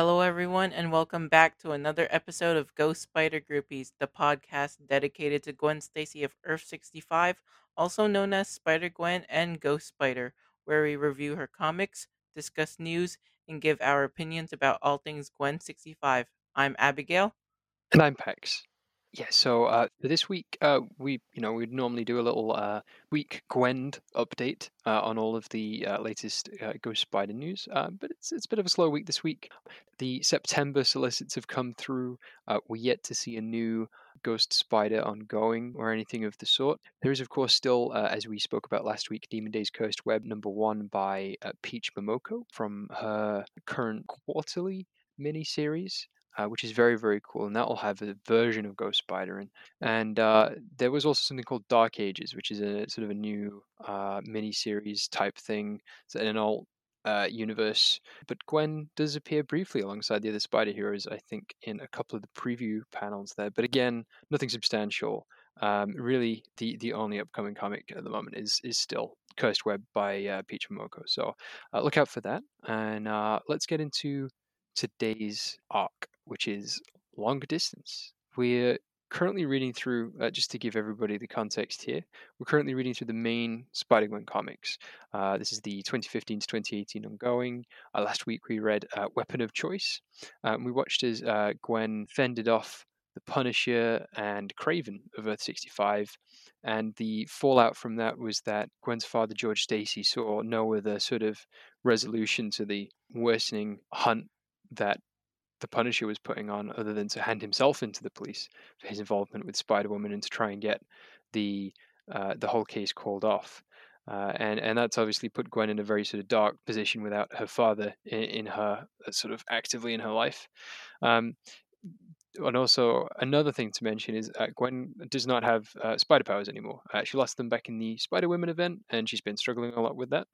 Hello, everyone, and welcome back to another episode of Ghost Spider Groupies, the podcast dedicated to Gwen Stacy of Earth 65, also known as Spider Gwen and Ghost Spider, where we review her comics, discuss news, and give our opinions about all things Gwen 65. I'm Abigail. And I'm Pex. Yeah, so uh, for this week, uh, we you know we'd normally do a little uh, week Gwend update uh, on all of the uh, latest uh, Ghost Spider news, but it's it's a bit of a slow week this week. The September solicits have come through. We're yet to see a new Ghost Spider ongoing or anything of the sort. There is, of course, still, uh, as we spoke about last week, Demon Days Cursed Web number one by uh, Peach Momoko from her current quarterly mini-series uh, which is very very cool, and that will have a version of Ghost Spider in. And uh, there was also something called Dark Ages, which is a sort of a new uh, mini series type thing, in an alt uh, universe. But Gwen does appear briefly alongside the other Spider heroes, I think, in a couple of the preview panels there. But again, nothing substantial. Um, really, the the only upcoming comic at the moment is is still Cursed Web by uh, Peach Momoko. So look out for that, and let's get into today's arc which is Long Distance. We're currently reading through, uh, just to give everybody the context here, we're currently reading through the main Spider Gwen comics. Uh, this is the 2015 to 2018 ongoing. Uh, last week we read uh, Weapon of Choice. Um, we watched as uh, Gwen fended off the Punisher and Kraven of Earth 65. And the fallout from that was that Gwen's father, George Stacy, saw no other sort of resolution to the worsening hunt that the Punisher was putting on other than to hand himself into the police for his involvement with Spider Woman and to try and get the uh, the whole case called off. Uh, and and that's obviously put Gwen in a very sort of dark position without her father in, in her uh, sort of actively in her life. Um, and also another thing to mention is uh, Gwen does not have uh, spider powers anymore. Uh, she lost them back in the Spider Woman event, and she's been struggling a lot with that.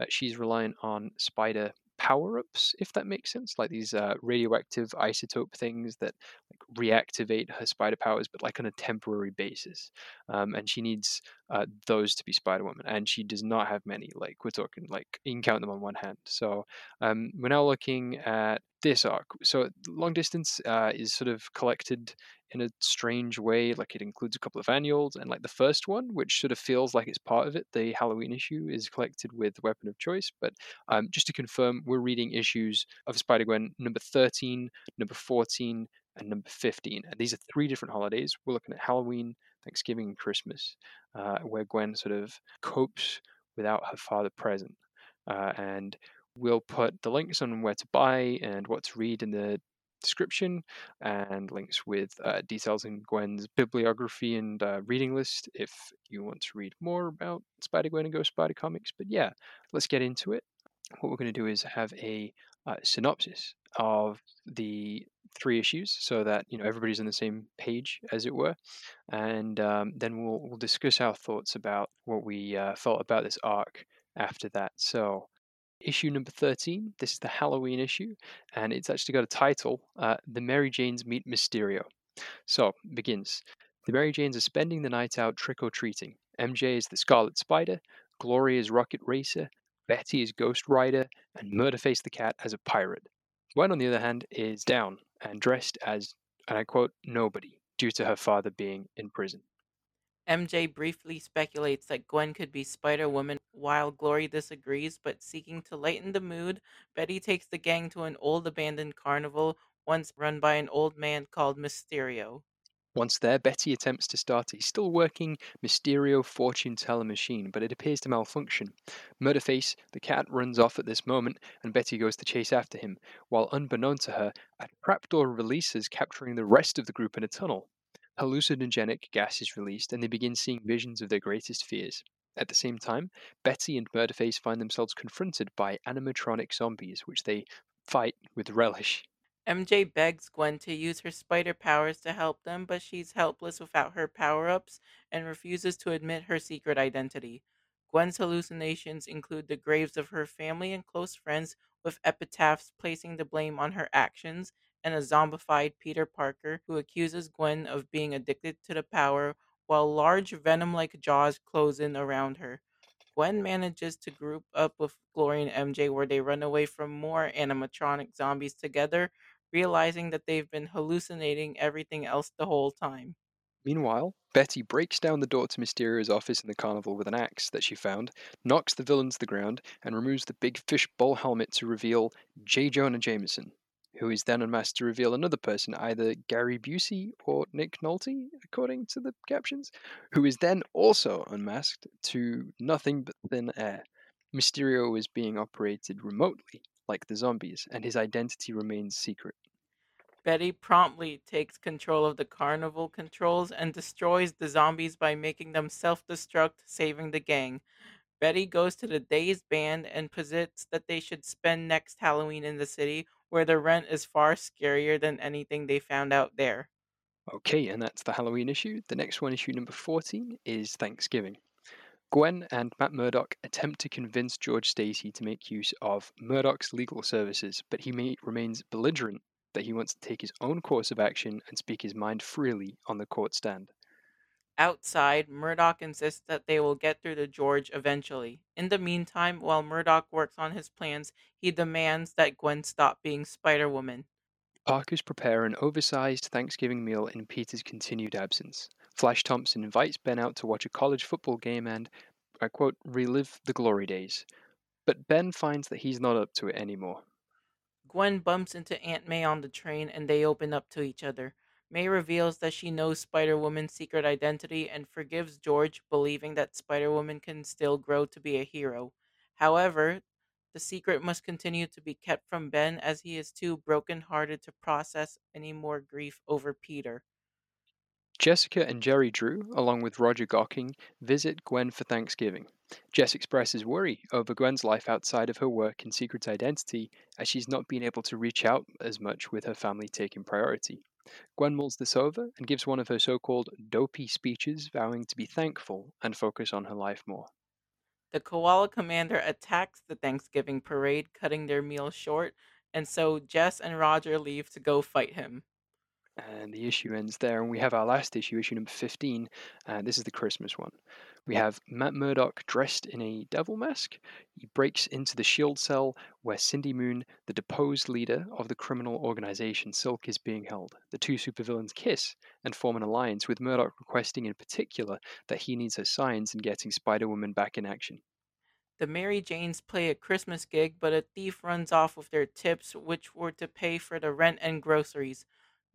Uh, she's reliant on spider power ups, if that makes sense, like these uh, radioactive isotope things that like, reactivate her spider powers, but like on a temporary basis. Um, and she needs uh, those to be Spider Woman, and she does not have many. Like we're talking, like you can count them on one hand. So um, we're now looking at this arc. So long distance uh, is sort of collected in a strange way. Like it includes a couple of annuals, and like the first one, which sort of feels like it's part of it, the Halloween issue is collected with Weapon of Choice. But um, just to confirm, we're reading issues of Spider Gwen number 13, number 14, and number 15. And these are three different holidays. We're looking at Halloween, Thanksgiving, and Christmas, uh, where Gwen sort of copes without her father present. Uh, and we'll put the links on where to buy and what to read in the description and links with uh, details in Gwen's bibliography and uh, reading list if you want to read more about Spider Gwen and Ghost Spider comics. But yeah, let's get into it. What we're going to do is have a uh, synopsis of the three issues so that you know everybody's on the same page as it were and um, then we'll, we'll discuss our thoughts about what we uh, felt about this arc after that so issue number 13. This is the Halloween issue, and it's actually got a title uh, The Mary Janes Meet Mysterio. So, begins. The Mary Janes are spending the night out trick or treating. MJ is the Scarlet Spider, Gloria is Rocket Racer, Betty is Ghost Rider, and Murderface the Cat as a pirate. Gwen, on the other hand, is down and dressed as, and I quote, nobody, due to her father being in prison. MJ briefly speculates that Gwen could be Spider Woman while Glory disagrees, but seeking to lighten the mood, Betty takes the gang to an old abandoned carnival once run by an old man called Mysterio. Once there, Betty attempts to start a still working Mysterio fortune teller machine, but it appears to malfunction. Murderface, the cat, runs off at this moment, and Betty goes to chase after him, while unbeknown to her, a trapdoor releases, capturing the rest of the group in a tunnel hallucinogenic gas is released and they begin seeing visions of their greatest fears. At the same time, Betty and Murderface find themselves confronted by animatronic zombies, which they fight with relish. MJ begs Gwen to use her spider powers to help them, but she's helpless without her power ups and refuses to admit her secret identity. Gwen's hallucinations include the graves of her family and close friends, with epitaphs placing the blame on her actions, and a zombified Peter Parker who accuses Gwen of being addicted to the power while large venom like jaws close in around her. Gwen manages to group up with Glory and MJ where they run away from more animatronic zombies together, realizing that they've been hallucinating everything else the whole time. Meanwhile, Betty breaks down the door to Mysterio's office in the carnival with an axe that she found, knocks the villain to the ground, and removes the big fishbowl helmet to reveal J. Jonah Jameson, who is then unmasked to reveal another person, either Gary Busey or Nick Nolte, according to the captions, who is then also unmasked to nothing but thin air. Mysterio is being operated remotely, like the zombies, and his identity remains secret. Betty promptly takes control of the carnival controls and destroys the zombies by making them self destruct, saving the gang. Betty goes to the dazed band and posits that they should spend next Halloween in the city, where the rent is far scarier than anything they found out there. Okay, and that's the Halloween issue. The next one, issue number 14, is Thanksgiving. Gwen and Matt Murdock attempt to convince George Stacy to make use of Murdock's legal services, but he may, remains belligerent that he wants to take his own course of action and speak his mind freely on the court stand. Outside, Murdoch insists that they will get through to George eventually. In the meantime, while Murdoch works on his plans, he demands that Gwen stop being Spider Woman. Parkers prepare an oversized Thanksgiving meal in Peter's continued absence. Flash Thompson invites Ben out to watch a college football game and, I quote, relive the glory days. But Ben finds that he's not up to it anymore. Gwen bumps into Aunt May on the train and they open up to each other. May reveals that she knows Spider Woman's secret identity and forgives George, believing that Spider Woman can still grow to be a hero. However, the secret must continue to be kept from Ben as he is too broken-hearted to process any more grief over Peter. Jessica and Gerry Drew, along with Roger Gocking, visit Gwen for Thanksgiving. Jess expresses worry over Gwen's life outside of her work and secret identity, as she's not been able to reach out as much with her family taking priority. Gwen mulls this over and gives one of her so called dopey speeches, vowing to be thankful and focus on her life more. The Koala Commander attacks the Thanksgiving parade, cutting their meal short, and so Jess and Roger leave to go fight him. And the issue ends there, and we have our last issue, issue number 15, and this is the Christmas one. We have Matt Murdock dressed in a devil mask. He breaks into the shield cell where Cindy Moon, the deposed leader of the criminal organization Silk, is being held. The two supervillains kiss and form an alliance, with Murdock requesting in particular that he needs her signs in getting Spider Woman back in action. The Mary Janes play a Christmas gig, but a thief runs off with their tips, which were to pay for the rent and groceries.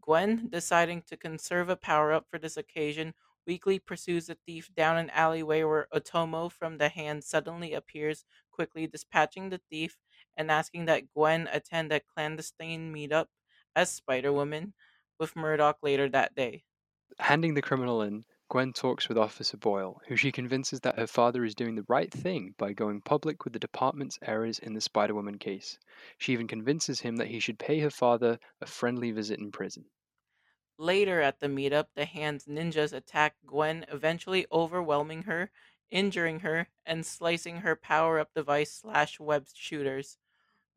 Gwen, deciding to conserve a power up for this occasion, weakly pursues the thief down an alleyway where Otomo from the hand suddenly appears, quickly dispatching the thief and asking that Gwen attend a clandestine meetup as Spider Woman with Murdoch later that day. Handing the criminal in, Gwen talks with Officer Boyle, who she convinces that her father is doing the right thing by going public with the department's errors in the Spider Woman case. She even convinces him that he should pay her father a friendly visit in prison. Later at the meetup, the Hand's ninjas attack Gwen, eventually overwhelming her, injuring her, and slicing her power up device slash web shooters.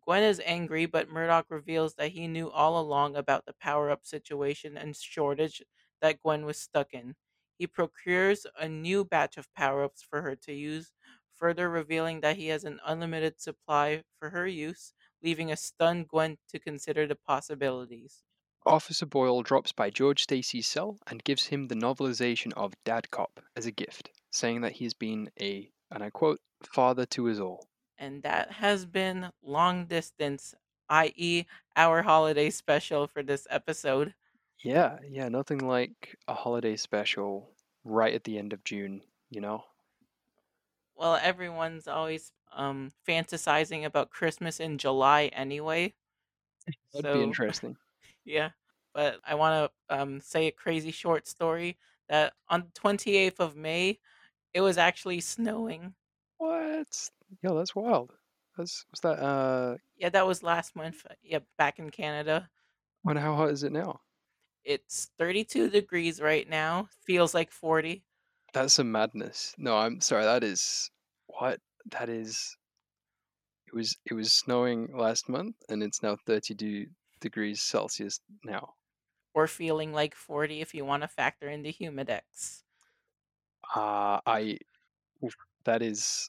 Gwen is angry, but Murdoch reveals that he knew all along about the power up situation and shortage that Gwen was stuck in. He procures a new batch of power ups for her to use, further revealing that he has an unlimited supply for her use, leaving a stunned Gwen to consider the possibilities. Officer Boyle drops by George Stacy's cell and gives him the novelization of Dad Cop as a gift, saying that he has been a, and I quote, father to us all. And that has been Long Distance, i.e., our holiday special for this episode. Yeah, yeah, nothing like a holiday special right at the end of June, you know? Well, everyone's always um, fantasizing about Christmas in July anyway. That'd be interesting. Yeah. But I want to um, say a crazy short story that on the 28th of May, it was actually snowing. What? Yo, that's wild. That's what's that? Uh, Yeah, that was last month. Yeah, back in Canada. wonder how hot is it now? It's 32 degrees right now. Feels like 40. That's a madness. No, I'm sorry. That is what? That is. It was it was snowing last month, and it's now 32 degrees Celsius now. Or feeling like 40 if you want to factor in the humidex. Uh I. that is.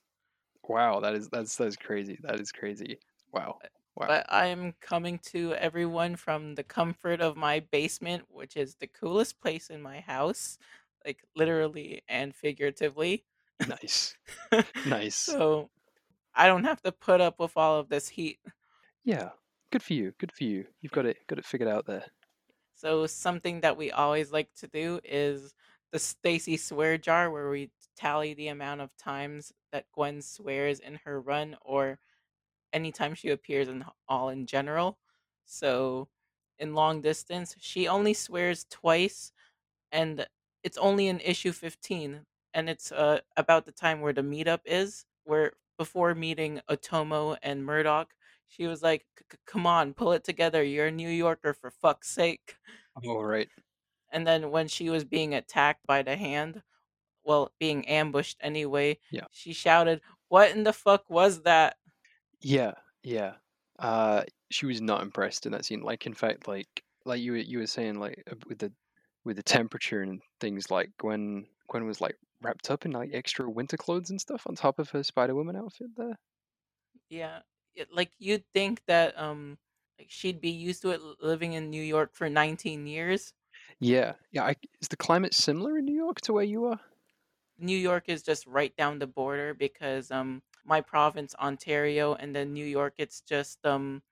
Wow, that is that's that's crazy. That is crazy. Wow. Wow. But I'm coming to everyone from the comfort of my basement, which is the coolest place in my house, like literally and figuratively. Nice. Nice. so I don't have to put up with all of this heat. Yeah. Good for you. Good for you. You've got it got it figured out there. So something that we always like to do is the Stacy swear jar where we tally the amount of times that Gwen swears in her run or anytime she appears in all in general. So in long distance, she only swears twice and it's only in issue 15 and it's uh, about the time where the meetup is where before meeting Otomo and Murdoch, she was like, "Come on, pull it together. You're a New Yorker for fuck's sake." All right. And then when she was being attacked by the hand, well, being ambushed anyway, Yeah. she shouted, "What in the fuck was that?" Yeah. Yeah. Uh, she was not impressed in that scene. Like, in fact, like like you were you were saying, like with the with the temperature and things, like Gwen Gwen was like wrapped up in like extra winter clothes and stuff on top of her Spider Woman outfit there. Yeah, it, like you'd think that um like she'd be used to it living in New York for 19 years. Yeah. Yeah. I, is the climate similar in New York to where you are? New York is just right down the border because um my province Ontario and then New York it's just um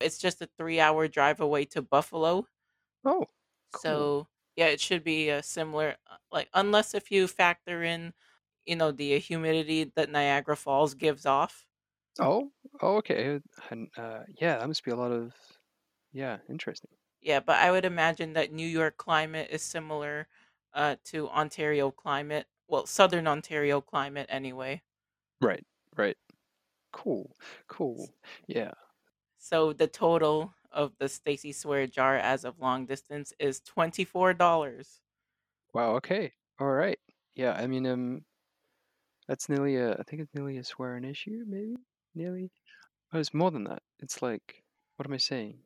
it's just a 3-hour drive away to Buffalo. Oh, cool. So, yeah, it should be a similar uh, like unless if you factor in, you know, the humidity that Niagara Falls gives off. Oh, oh, okay. And uh, yeah, that must be a lot of yeah, interesting. Yeah, but I would imagine that New York climate is similar uh to Ontario climate. Well, Southern Ontario climate anyway. Right, right. Cool, cool. Yeah. So the total of the Stacy Swear jar as of long distance is $24. Wow. Okay. All right. Yeah. I mean, um, that's nearly a. I think it's nearly a swear an issue, maybe. Nearly. Oh, it's more than that. It's like, what am I saying?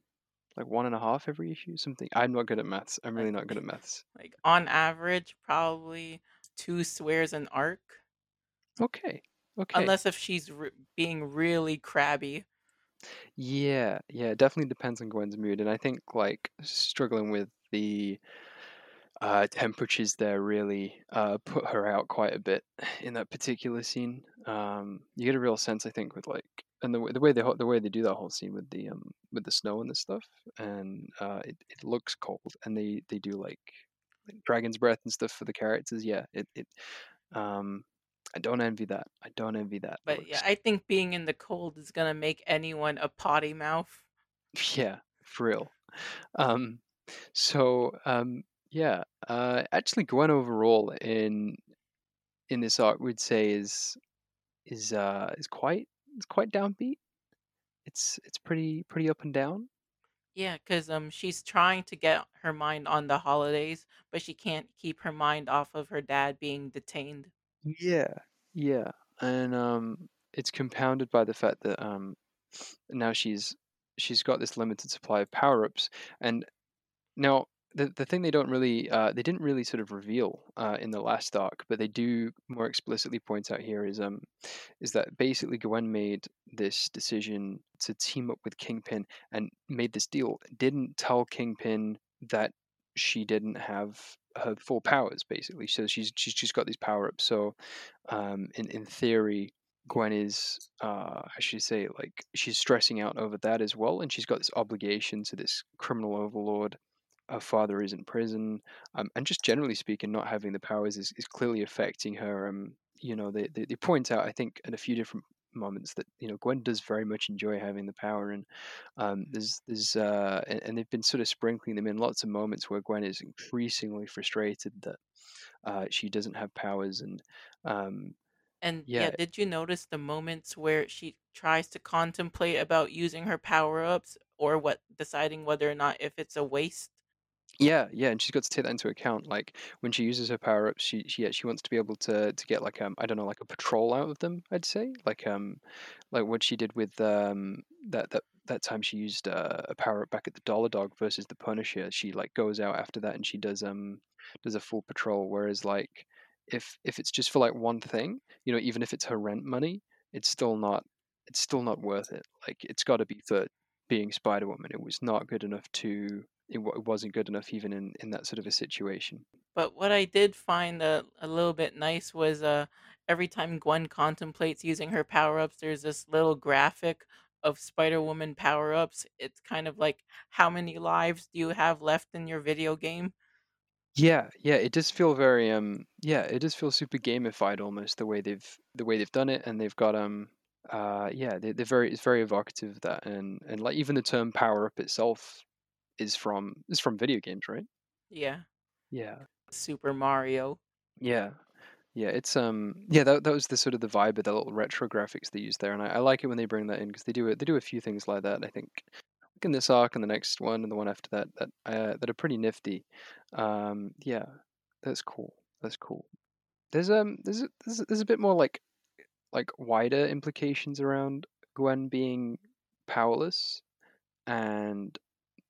Like one and a half every issue, something. I'm not good at maths. I'm really not good at maths. like on average probably two swears an arc Okay. Okay. unless if she's r being really crabby. Yeah. Yeah. It definitely depends on Gwen's mood, and I think like struggling with the uh, temperatures there really uh, put her out quite a bit in that particular scene. Um, you get a real sense, I think, with like and the, the way they the way they do that whole scene with the um with the snow and the stuff, and uh, it, it looks cold, and they they do like, like dragon's breath and stuff for the characters. Yeah, it it um I don't envy that. I don't envy that. That But yeah, I think being in the cold is gonna make anyone a potty mouth. yeah for real. Um, so um yeah, uh, actually Gwen overall in in this arc would say is is uh is quite it's quite downbeat. It's it's pretty pretty up and down. Yeah, cause um she's trying to get her mind on the holidays, but she can't keep her mind off of her dad being detained. Yeah, yeah, and um, it's compounded by the fact that um now she's she's got this limited supply of power ups, and Now, the the thing they don't really uh, they didn't really sort of reveal uh, in the last arc, but they do more explicitly point out here is um is that basically Gwen made this decision to team up with Kingpin and made this deal. Didn't tell Kingpin that she didn't have her full powers basically. So she's she's just got these power ups. So um in in theory. Gwen is, uh, I should say, like she's stressing out over that as well, and she's got this obligation to this criminal overlord her father is in prison, um, and just generally speaking, not having the powers is, is clearly affecting her. Um, you know, they, they they point out, I think, in a few different moments that you know Gwen does very much enjoy having the power, and um, there's there's uh, and, and they've been sort of sprinkling them in lots of moments where Gwen is increasingly frustrated that uh, she doesn't have powers, and um, And yeah, yeah, did you notice the moments where she tries to contemplate about using her power-ups or what deciding whether or not if it's a waste? Yeah, yeah, and she's got to take that into account. Like when she uses her power ups, she she yeah, she wants to be able to to get like um I don't know like a patrol out of them. I'd say like um like what she did with um that that that time she used uh, a power up back at the Dollar Dog versus the Punisher. She like goes out after that and she does um does a full patrol. Whereas like if if it's just for like one thing, you know, even if it's her rent money, it's still not it's still not worth it. Like it's got to be for being Spider Woman. It was not good enough to it, it wasn't good enough even in in that sort of a situation. But what I did find a, a little bit nice was uh every time Gwen contemplates using her power ups, there's this little graphic of Spider Woman power ups. It's kind of like how many lives do you have left in your video game? Yeah, yeah, it does feel very um yeah, it does feel super gamified almost the way they've the way they've done it and they've got um uh yeah, they're very it's very evocative of that and and like even the term power up itself is from is from video games, right? Yeah, Yeah. Super Mario. Yeah. Yeah, it's um yeah, that that was the sort of the vibe of the little retro graphics they used there and I, I like it when they bring that in because they do it they do a few things like that, I think. In this arc and the next one and the one after that that uh, that are pretty nifty. Um yeah, that's cool. That's cool. There's um there's a, there's there's a bit more like like wider implications around Gwen being powerless and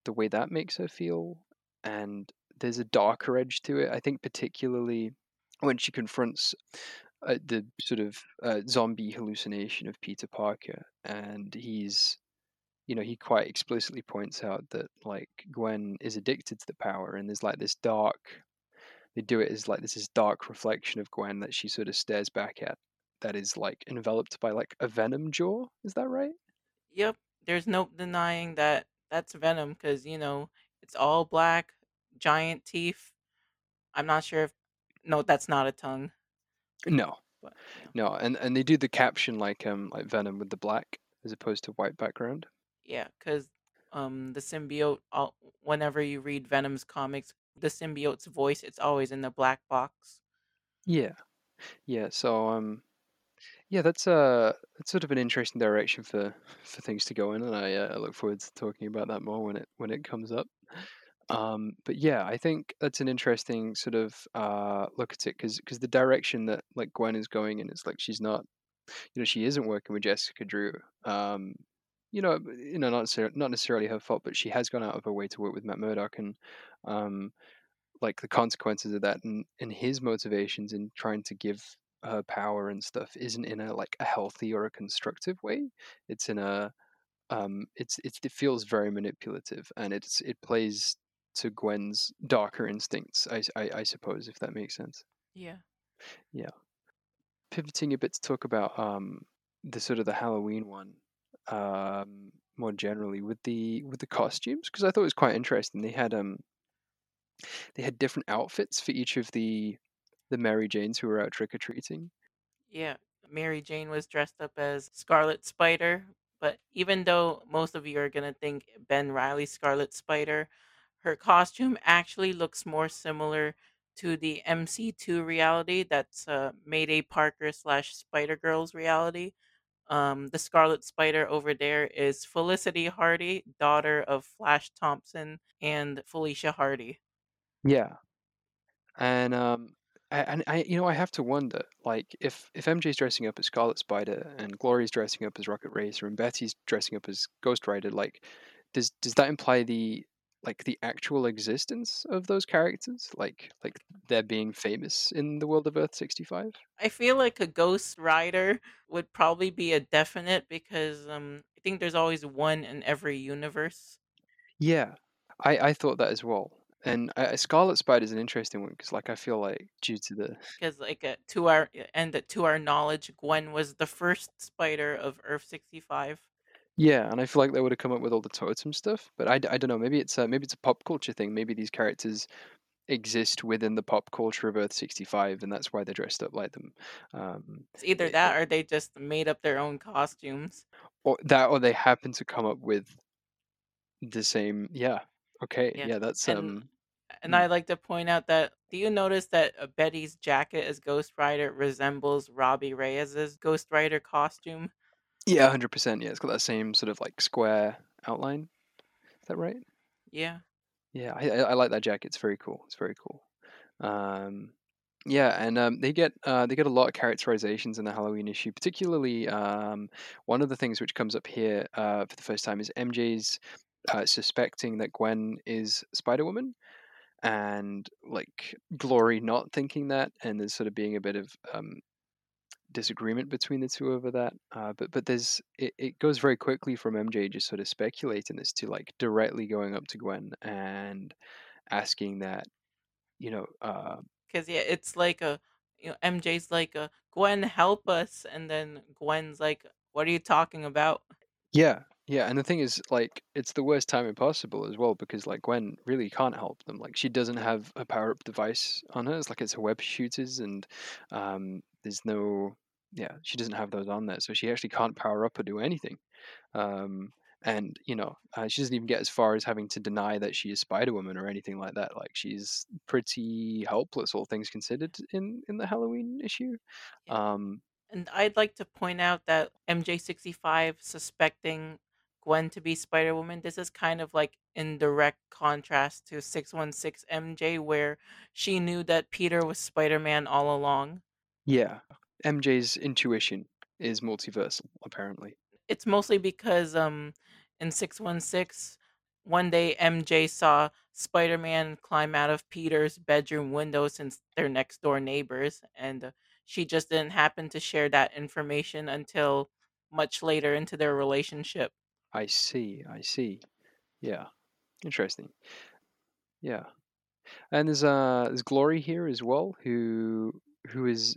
the way that makes her feel and there's a darker edge to it. I think particularly when she confronts uh, the sort of uh, zombie hallucination of Peter Parker and he's you know he quite explicitly points out that like Gwen is addicted to the power and there's like this dark they do it as like this is dark reflection of Gwen that she sort of stares back at that is like enveloped by like a venom jaw. Is that right? Yep, there's no denying that that's Venom because, you know, it's all black, giant teeth. I'm not sure if. No, that's not a tongue. No, But yeah, no, and and they do the caption like um like venom with the black as opposed to white background. yeah, because um, the symbiote. All, whenever you read Venom's comics, the symbiote's voice it's always in the black box. Yeah, yeah. So um yeah, that's uh that's sort of an interesting direction for for things to go in, and I uh, look forward to talking about that more when it when it comes up. Um, but yeah, I think that's an interesting sort of uh look at it because because the direction that like Gwen is going in, it's like she's not you know she isn't working with Jessica Drew. Um, you know, you know, not necessarily, not necessarily her fault, but she has gone out of her way to work with Matt Murdock, and um, like the consequences of that, and and his motivations in trying to give her power and stuff isn't in a like a healthy or a constructive way. It's in a um, it's, it's it feels very manipulative, and it's it plays to Gwen's darker instincts, I, I, I suppose, if that makes sense. Yeah. Yeah pivoting a bit to talk about um, the sort of the Halloween one um, more generally with the with the costumes because I thought it was quite interesting. They had um they had different outfits for each of the the Mary Janes who were out trick or treating. Yeah, Mary Jane was dressed up as Scarlet Spider, but even though most of you are gonna think Ben Riley Scarlet Spider, her costume actually looks more similar to the MC2 reality that's uh, Mayday Parker slash Spider Girls reality. Um, the Scarlet Spider over there is Felicity Hardy, daughter of Flash Thompson and Felicia Hardy. Yeah, and um and I you know I have to wonder like if if MJ's dressing up as Scarlet Spider and Glory's dressing up as Rocket Racer and Betty's dressing up as Ghost Rider like does does that imply the like the actual existence of those characters like like they're being famous in the world of Earth 65? I feel like a Ghost Rider would probably be a definite because um I think there's always one in every universe. Yeah. I I thought that as well. And uh, Scarlet Spider is an interesting one because like I feel like due to the Because like uh, to our and that to our knowledge, Gwen was the first spider of Earth sixty five. Yeah, and I feel like they would have come up with all the totem stuff, but I, I don't know. Maybe it's a, maybe it's a pop culture thing. Maybe these characters exist within the pop culture of Earth sixty five, and that's why they're dressed up like them. Um, It's either it, it- that or they just made up their own costumes. or that, or they happen to come up with the same. Yeah. Okay. Yeah, Yeah. That's and um. And mm, I like to point out that do you notice that uh, Betty's jacket as Ghost Rider resembles Robbie Reyes's Ghost Rider costume? Yeah, hundred percent. Yeah, it's got that same sort of like square outline. Is that right? Yeah. Yeah, I, I I like that jacket. It's very cool. It's very cool. Um, yeah, and um, they get uh, they get a lot of characterizations in the Halloween issue. Particularly, um, one of the things which comes up here uh, for the first time is MJ's uh, suspecting that Gwen is Spider Woman, and like Glory not thinking that, and there's sort of being a bit of um, disagreement between the two over that. Uh, but but there's it, it goes very quickly from MJ just sort of speculating this to like directly going up to Gwen and asking that, you know, uh, Because yeah, it's like a you know MJ's like a Gwen help us, and then Gwen's like, what are you talking about? yeah, yeah. And the thing is, like, it's the worst timing possible as well because like Gwen really can't help them. Like, she doesn't have a power up device on her. It's like it's her web shooters, and um, there's no, yeah, she doesn't have those on there, so she actually can't power up or do anything. Um, and you know, uh, she doesn't even get as far as having to deny that she is Spider Woman or anything like that. Like, she's pretty helpless, all things considered, in in the Halloween issue. Yeah. Um, And I'd like to point out that MJ65 suspecting Gwen to be Spider Woman, this is kind of like in direct contrast to 616 MJ, where she knew that Peter was Spider Man all along. yeah, MJ's intuition is multiversal, apparently. It's mostly because um, in 616, one day MJ saw Spider Man climb out of Peter's bedroom window since they're next door neighbors, and she just didn't happen to share that information until much later into their relationship. I see, I see. Yeah, interesting. Yeah, and there's uh there's Glory here as well, who who is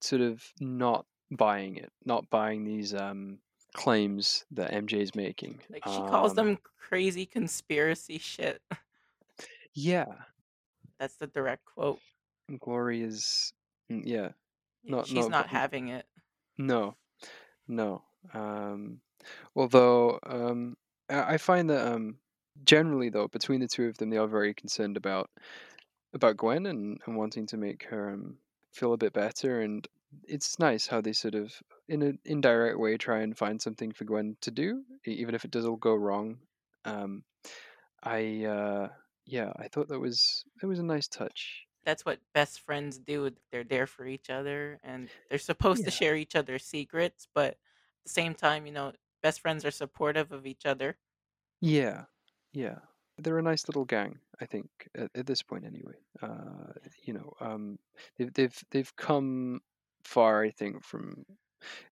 sort of not buying it, not buying these um claims that MJ is making. Like she calls Um, them crazy conspiracy shit. yeah, That's the direct quote. Glory is, mm, yeah, Yeah, not she's not not having it. no, no. Um, although um, I I find that um, generally though, between the two of them, they are very concerned about about Gwen and, and wanting to make her um, feel a bit better. And it's nice how they sort of, in an indirect way, try and find something for Gwen to do, e- even if it does all go wrong. Um, I uh, yeah, I thought that was that was a nice touch. That's what best friends do. They're there for each other and they're supposed to Yeah, share each other's secrets, but at the same time, you know, best friends are supportive of each other. yeah, yeah. They're a nice little gang, I think, at, at this point anyway. Uh, you know, um, they've they've they've come far, I think, from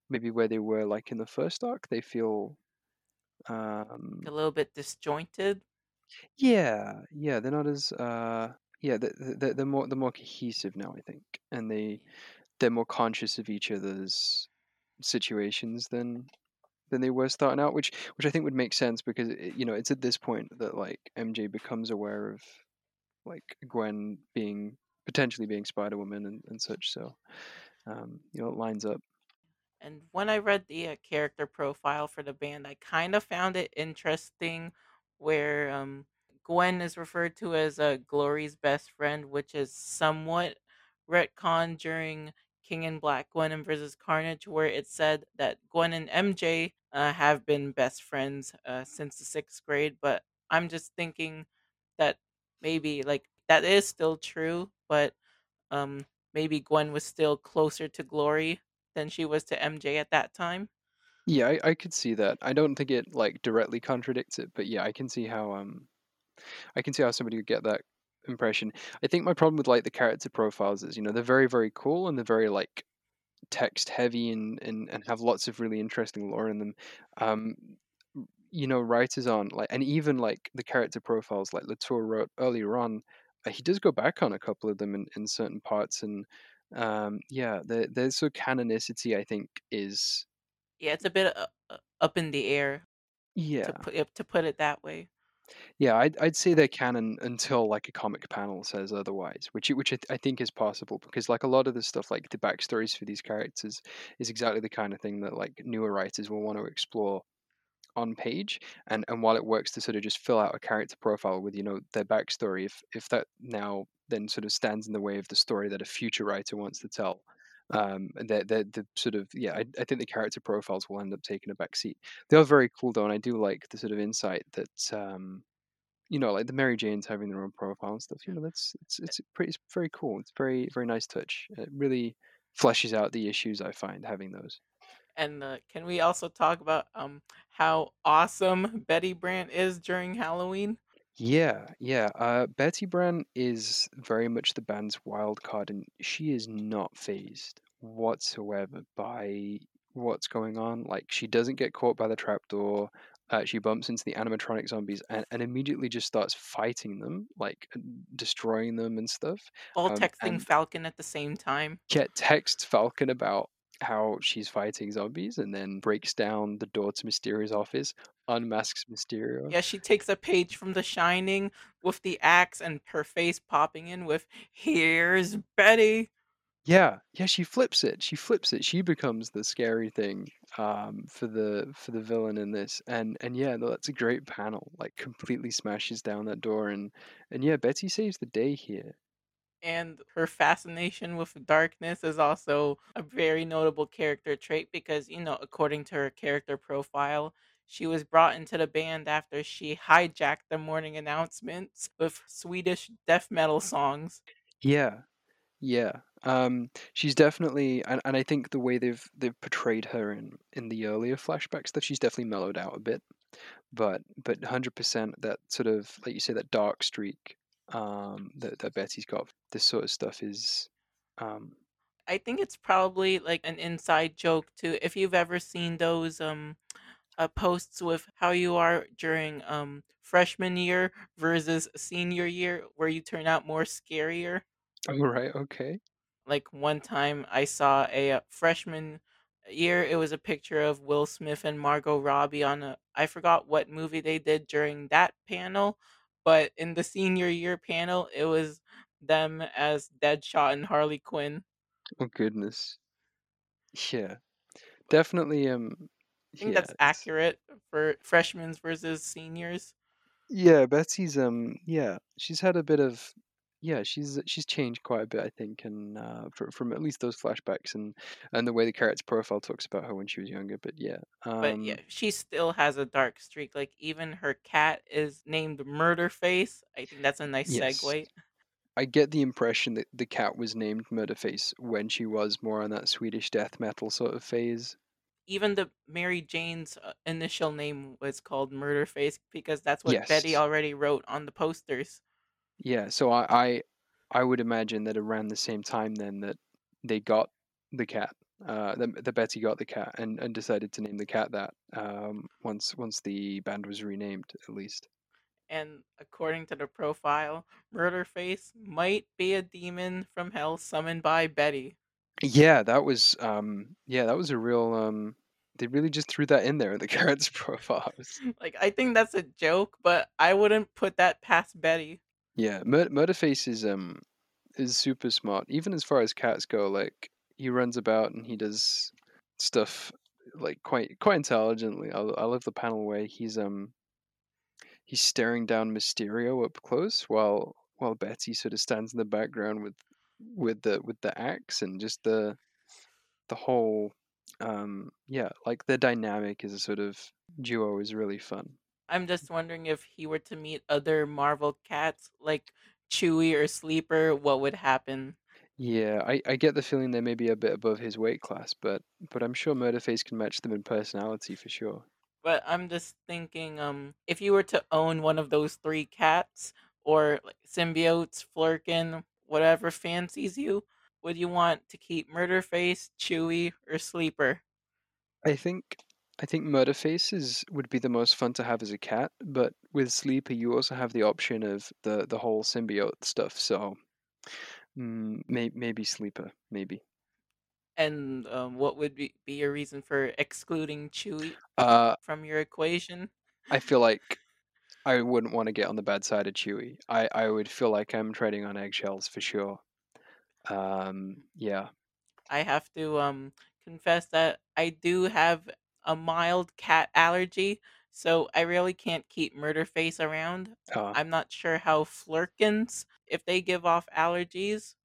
maybe where they were like in the first arc. They feel Like a um little bit disjointed. Yeah, yeah, they're not as uh yeah, they they they're more they're more cohesive now, I think. And they they're more conscious of each other's situations than than they were starting out, which which I think would make sense because it, you know, it's at this point that like MJ becomes aware of like Gwen being potentially being Spider-Woman and, and such, so um, you know, it lines up. And when I read the uh, character profile for the band, I kind of found it interesting where um, Gwen is referred to as uh, Glory's best friend, which is somewhat retcon during King in Black Gwenom versus Carnage, where it said that Gwen and MJ uh, have been best friends uh, since the sixth grade. But I'm just thinking that maybe like that is still true, but um, maybe Gwen was still closer to Glory than she was to MJ at that time. Yeah, I, I could see that. I don't think it like directly contradicts it, but yeah, I can see how um I can see how somebody would get that impression. I think my problem with like the character profiles is, you know, they're very, very cool and they're very like text heavy and and, and have lots of really interesting lore in them. Um, you know, writers aren't like, and even like the character profiles like Latour wrote earlier on, uh, he does go back on a couple of them in, in certain parts, and um, yeah, the there's so canonicity I think is Yeah, it's a bit uh, uh, up in the air to yeah put to put it that way. Yeah, I'd I'd say they're canon until like a comic panel says otherwise, which which I, th- I think is possible because like a lot of the stuff like the backstories for these characters is exactly the kind of thing that like newer writers will want to explore on page and and while it works to sort of just fill out a character profile with you know their backstory if if that now then sort of stands in the way of the story that a future writer wants to tell um and the the the sort of yeah I, I think the character profiles will end up taking a back seat they are very cool though and i do like the sort of insight that um you know, like the Mary Janes having their own profile and stuff. You know, that's it's it's pretty it's very cool. It's very very nice touch. It really fleshes out the issues I find having those. And uh, can we also talk about um how awesome Betty Brant is during Halloween? Yeah, yeah. Uh, Betty Brant is very much the band's wild card, and she is not phased whatsoever by what's going on. Like she doesn't get caught by the trapdoor. Uh, she bumps into the animatronic zombies and, and immediately just starts fighting them, like destroying them and stuff. All Um, texting Falcon at the same time. get texts Falcon about how she's fighting zombies and then breaks down the door to Mysterio's office, unmasks Mysterio. Yeah, she takes a page from The Shining with the axe and her face popping in with "Here's Betty." Yeah, yeah, she flips it. She flips it. She becomes the scary thing um, for the for the villain in this. And and yeah, that's a great panel. Like completely smashes down that door and and yeah, Betty saves the day here. and her fascination with darkness is also a very notable character trait because you know according to her character profile she was brought into the band after she hijacked the morning announcements with swedish death metal songs Yeah, yeah. Um, she's definitely and, and I think the way they've they've portrayed her in in the earlier flashback stuff, she's definitely mellowed out a bit. But but 100% that sort of like you say that dark streak um that, that Betty's got this sort of stuff is um i think it's probably like an inside joke too if you've ever seen those um uh, posts with how you are during um freshman year versus senior year where you turn out more scarier all right, okay. like one time I saw a uh, freshman year. It was a picture of Will Smith and Margot Robbie on a I forgot what movie they did during that panel, but in the senior year panel, it was them as Deadshot and Harley Quinn. Oh goodness. Yeah. Definitely um I think yeah. that's accurate for freshmen versus seniors. Yeah, Betsy's um yeah, she's had a bit of yeah, she's she's changed quite a bit I think and uh fr from at least those flashbacks and and the way the character's profile talks about her when she was younger, but yeah. But yeah, Um she still has a dark streak. Like even her cat is named Murderface. I think that's a nice yes. segue. I get the impression that the cat was named Murderface when she was more on that Swedish death metal sort of phase. Even the Mary Jane's uh, initial name was called Murderface because that's what Betty already wrote on the posters. Yeah, so I, I I would imagine that around the same time then that they got the cat, uh, that, that Betty got the cat and, and decided to name the cat that um, once once the band was renamed at least. And according to the profile, Murderface might be a demon from hell summoned by Betty. Yeah, that was um yeah that was a real um they really just threw that in there in the character's profiles. Like I think that's a joke, but I wouldn't put that past Betty. Yeah, Mur- Murderface is um is super smart even as far as cats go. Like he runs about and he does stuff like quite quite intelligently. I, I love the panel where he's um he's staring down Mysterio up close while while Betty sort of stands in the background with with the with the axe and just the the whole um yeah like the dynamic as a sort of duo is really fun. I'm just wondering if he were to meet other Marvel cats like Chewie or Sleeper, what would happen? Yeah, I, I get the feeling they may be a bit above his weight class, but but I'm sure Murderface can match them in personality for sure. But I'm just thinking, um, if you were to own one of those three cats or like symbiotes, Flerken, whatever fancies you, would you want to keep Murderface, Chewie, or Sleeper? I think I think Murderface is would be the most fun to have as a cat, but with Sleeper you also have the option of the the whole symbiote stuff. So mm, may, maybe Sleeper, maybe. And um, what would be, be your reason for excluding Chewie Uh, from your equation? I feel like I wouldn't want to get on the bad side of Chewie. I I would feel like I'm treading on eggshells for sure. Um, yeah. I have to um confess that I do have a mild cat allergy, so I really can't keep Murderface around. Uh, I'm not sure how Flerkens if they give off allergies,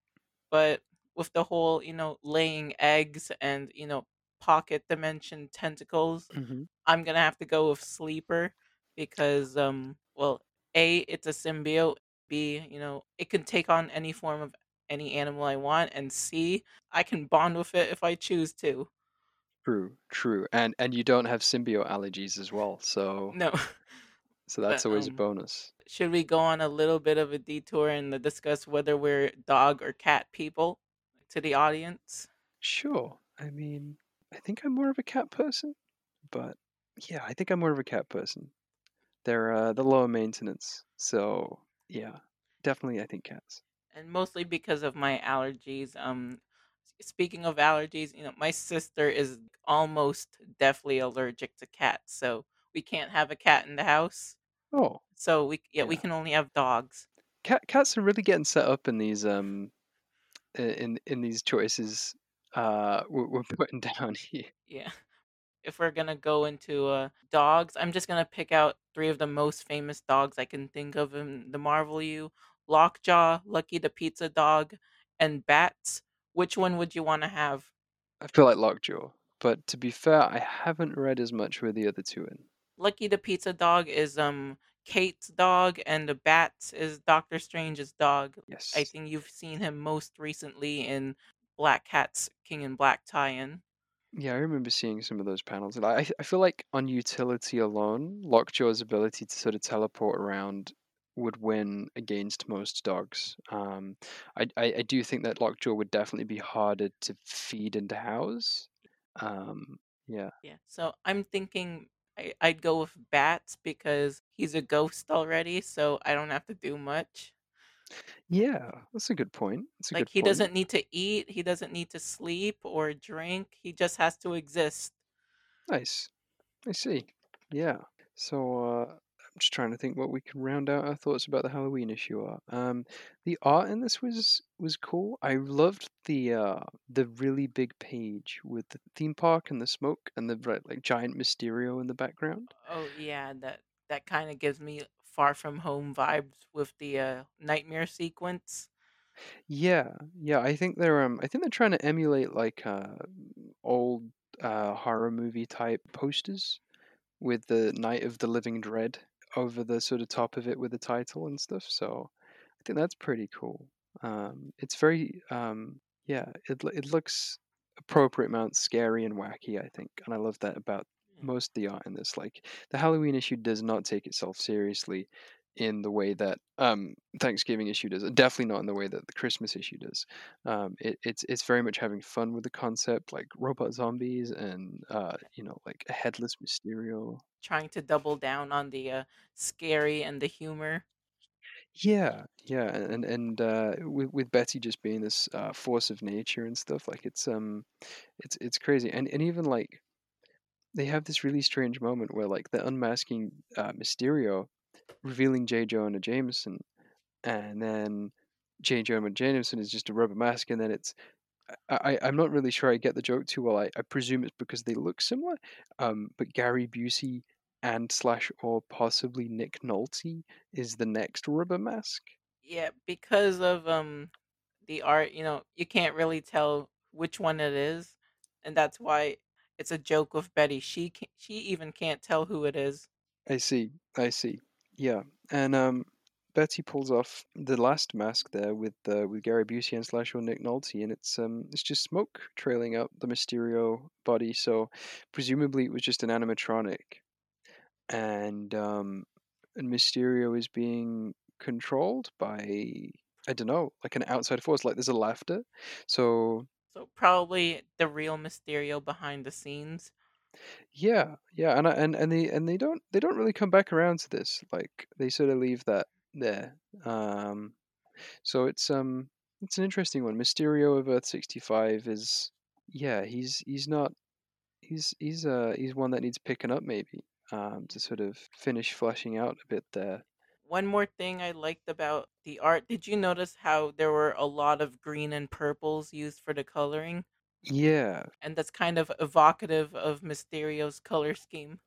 but with the whole, you know, laying eggs and, you know, pocket dimension tentacles, mhm. I'm gonna have to go with Sleeper because um well, A, it's a symbiote, B, you know, it can take on any form of any animal I want, and C, I can bond with it if I choose to. True, true. And and you don't have symbiote allergies as well, so No, so but that's always a um bonus. should we go on a little bit of a detour and discuss whether we're dog or cat people to the audience? Sure. I mean, I think I'm more of a cat person, but yeah, I think I'm more of a cat person. They're uh, the lower maintenance, so yeah, definitely I think cats. and mostly because of my allergies. Um, speaking of allergies, you know, my sister is almost deathly allergic to cats, so we can't have a cat in the house. Oh, So we yeah, we can only have dogs. Cat cats are really getting set up in these um in in these choices uh we're, we're putting down here. Yeah. If we're gonna go into uh dogs, I'm just gonna pick out three of the most famous dogs I can think of in the Marvel U: Lockjaw, Lucky the Pizza Dog, and Bats. Which one would you want to have? I feel like Lockjaw, but to be fair, I haven't read as much with the other two in. Lucky the Pizza Dog is um Kate's dog, and the Bats is Doctor Strange's dog. Yes, I think you've seen him most recently in Black Cat's King in Black tie-in. Yeah, I remember seeing some of those panels, and I I feel like on utility alone, Lockjaw's ability to sort of teleport around would win against most dogs. Um, I, I I do think that Lockjaw would definitely be harder to feed and house. Um, yeah, Yeah, so I'm thinking I, I'd go with Bats because he's a ghost already, so I don't have to do much. Yeah, that's a good point. That's a Like good he point. doesn't need to eat, he doesn't need to sleep or drink, he just has to exist. Nice. I see. Yeah. So uh, I'm just trying to think what we can round out our thoughts about the Halloween issue are. Um, the art in this was was cool. I loved the uh the really big page with the theme park and the smoke and the right, like giant Mysterio in the background. Oh yeah, that that kind of gives me far from home vibes with the uh, nightmare sequence. Yeah, yeah. I think they're um I think they're trying to emulate like uh old uh horror movie type posters with the Night of the Living Dread over the sort of top of it with the title and stuff. So I think that's pretty cool. Um, it's very um, yeah, it it looks appropriate amount scary and wacky, I think, and I love that about Yeah. most of the art in this. Like the Halloween issue does not take itself seriously in the way that um Thanksgiving issue does. Definitely not in the way that the Christmas issue does. Um, it, it's it's very much having fun with the concept, like robot zombies and uh, you know, like a headless Mysterio. Trying to double down on the uh, scary and the humor. Yeah, yeah, and and uh, with with Betty just being this uh, force of nature and stuff, like it's um, it's it's crazy, and and even like they have this really strange moment where like they're unmasking uh, Mysterio, revealing J. Jonah Jameson, and then J. Jonah Jameson is just a rubber mask, and then it's I, I'm not really sure I get the joke too well. I, I presume it's because they look similar. Um, but Gary Busey and slash or possibly Nick Nolte is the next rubber mask. Yeah, because of um the art, you know, you can't really tell which one it is, and that's why it's a joke with Betty. She can, she even can't tell who it is. I see. I see. Yeah, and um, Betty pulls off the last mask there with uh, with Gary Busey and slash or Nick Nolte, and it's um it's just smoke trailing up the Mysterio body. So presumably it was just an animatronic, and um, and Mysterio is being controlled by I don't know, like an outside force. Like there's a laughter. So Probably the real Mysterio behind the scenes. yeah, yeah, and and and they and they don't they don't really come back around to this. Like they sort of leave that there. Um, so it's um it's an interesting one. Mysterio of Earth sixty five is yeah he's he's not he's he's uh he's one that needs picking up maybe um to sort of finish fleshing out a bit there. One more thing I liked about the art, did you notice how there were a lot of green and purples used for the coloring? Yeah, And that's kind of evocative of Mysterio's color scheme.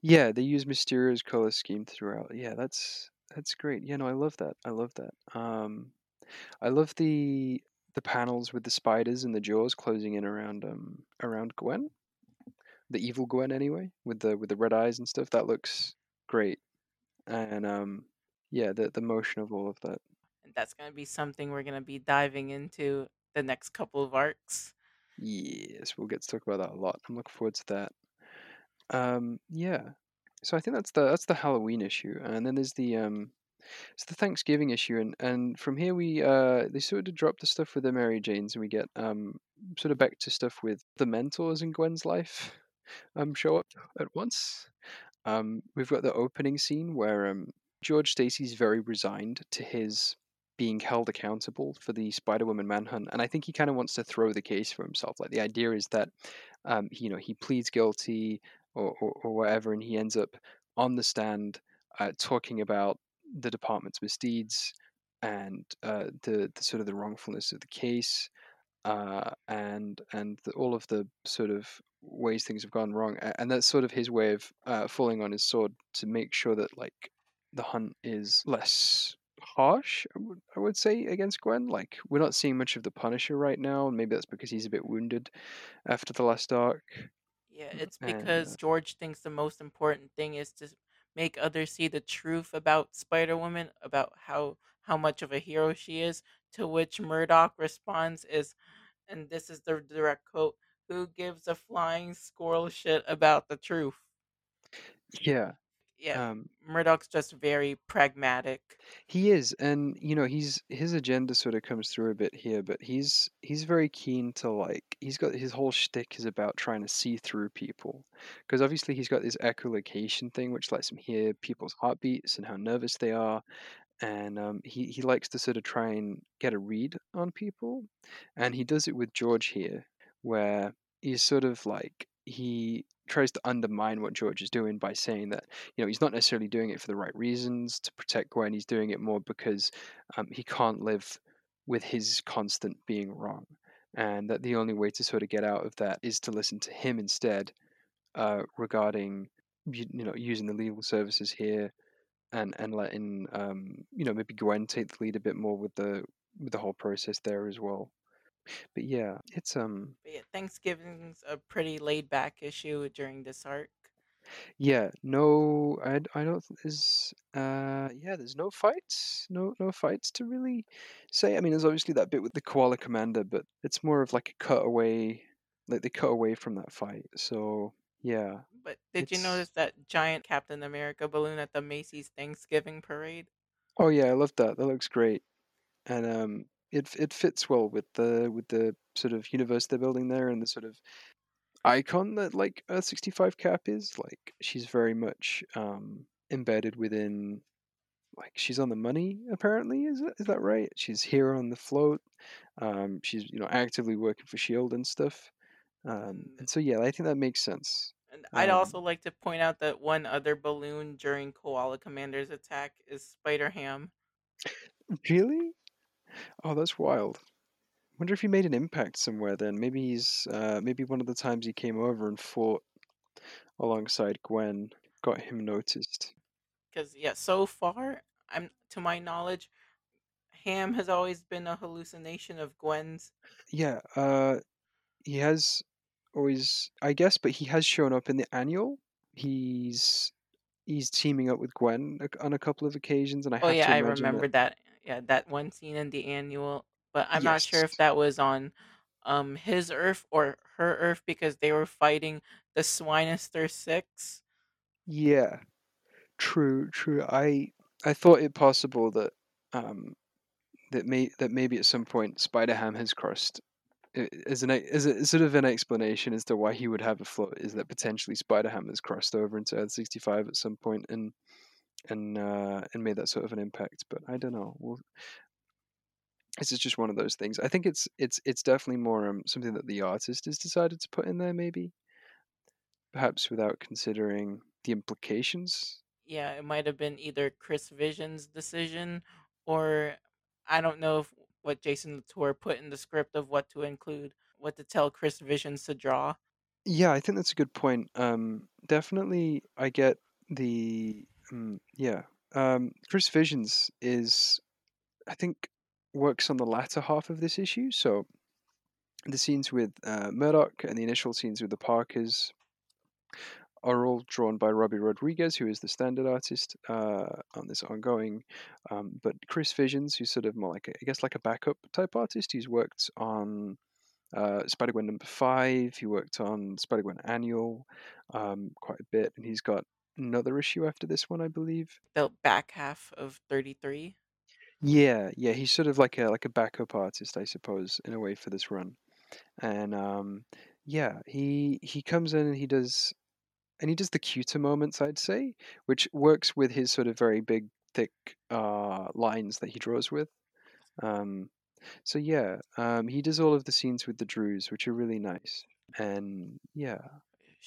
Yeah, they use Mysterio's color scheme throughout. Yeah, that's that's great. Yeah, no, I love that. I love that. Um, I love the the panels with the spiders and the jaws closing in around um around Gwen, the evil Gwen anyway, with the with the red eyes and stuff. That looks great. And um, yeah, the the motion of all of that. And that's going to be something we're going to be diving into the next couple of arcs. Yes, we'll get to talk about that a lot. I'm looking forward to that. Um, yeah. So I think that's the that's the Halloween issue, and then there's the um It's the Thanksgiving issue, and and from here we uh they sort of drop the stuff with the Mary Janes, and we get um sort of back to stuff with the mentors in Gwen's life um show up at once. Um, we've got the opening scene where um George Stacy's very resigned to his being held accountable for the Spider Woman manhunt, and I think he kind of wants to throw the case for himself. Like the idea is that um you know he pleads guilty or or, or whatever, and he ends up on the stand uh, talking about the department's misdeeds and uh, the, the sort of the wrongfulness of the case uh, and and the, all of the sort of ways things have gone wrong and that's sort of his way of uh, falling on his sword to make sure that like the hunt is less harsh I would, I would say against Gwen like we're not seeing much of the Punisher right now and maybe that's because he's a bit wounded after the last arc Yeah, it's and uh, because George thinks the most important thing is to make others see the truth about Spider Woman, about how how much of a hero she is. To which Murdock responds is, and this is the direct quote: "Who gives a flying squirrel shit about the truth?" yeah Yeah, um Murdock's just very pragmatic. He is, and you know, he's his agenda sort of comes through a bit here, but he's he's very keen to like he's got his whole shtick is about trying to see through people, because obviously he's got this echolocation thing which lets him hear people's heartbeats and how nervous they are, and um, he he likes to sort of try and get a read on people, and he does it with George here, where he's sort of like he tries to undermine what George is doing by saying that you know he's not necessarily doing it for the right reasons to protect Gwen. He's doing it more because um, he can't live with his constant being wrong, and that the only way to sort of get out of that is to listen to him instead uh, regarding you, you know using the legal services here and and letting um, you know maybe Gwen take the lead a bit more with the with the whole process there as well. But yeah, it's um But yeah, Thanksgiving's a pretty laid back issue during this arc. Yeah, no, I, d- I don't. th- There's uh, yeah, there's no fights, no no fights to really say. I mean, there's obviously that bit with the koala commander, but it's more of like a cutaway, like they cut away from that fight. So yeah, But did you it's notice that giant Captain America balloon at the Macy's Thanksgiving parade? oh yeah, I love that. That looks great, and um, it it fits well with the with the sort of universe they're building there and the sort of icon that like Earth 65 Cap is. Like she's very much um embedded within like she's on the money apparently is that, is that right she's here on the float um she's you know actively working for shield and stuff um And and so yeah i think that makes sense and I'd um also like to point out that one other balloon during Koala Commander's attack is Spider Ham. really oh that's wild wonder if he made an impact somewhere then maybe he's uh maybe one of the times he came over and fought alongside gwen got him noticed Because yeah, so far, I'm to my knowledge, Ham has always been a hallucination of Gwen's. yeah uh he has always i guess but he has shown up in the annual he's he's teaming up with Gwen on a couple of occasions, and I Oh have yeah, to I imagine that remember that. Yeah, that one scene in the annual, but I'm not sure if that was on um his Earth or her Earth because they were fighting the Swinister Six. yeah, true, true. I I thought it possible that um that may that maybe at some point Spider Ham has crossed i- as an e- as a sort of an explanation as to why he would have a float is that potentially Spider Ham has crossed over into Earth sixty five at some point and and uh, and made that sort of an impact. But I don't know. Well, this is just one of those things. I think it's it's it's definitely more um, something that the artist has decided to put in there, maybe perhaps without considering the implications. Yeah, it might have been either Chris Vision's decision or I don't know if what Jason Latour put in the script of what to include, what to tell Chris Visions to draw. Yeah, I think that's a good point. Um, definitely, I get the um, yeah. Um, Chris Visions is, I think, works on the latter half of this issue. So the scenes with uh, Murdock and the initial scenes with the Parkers are all drawn by Robbi Rodriguez, who is the standard artist uh, on this ongoing. Um, but Chris Visions, who's sort of more like a, I guess like a backup type artist, he's worked on uh, Spider Gwen number five. He worked on Spider Gwen Annual um, quite a bit, and he's got another issue after this one, I believe. The back half of 33. Yeah, yeah, he's sort of like a like a backup artist, I suppose, in a way for this run. And um, yeah, he he comes in and he does and he does the cuter moments, I'd say, which works with his sort of very big, thick uh, lines that he draws with. Um, so yeah, um, he does all of the scenes with the Drews, which are really nice. And yeah,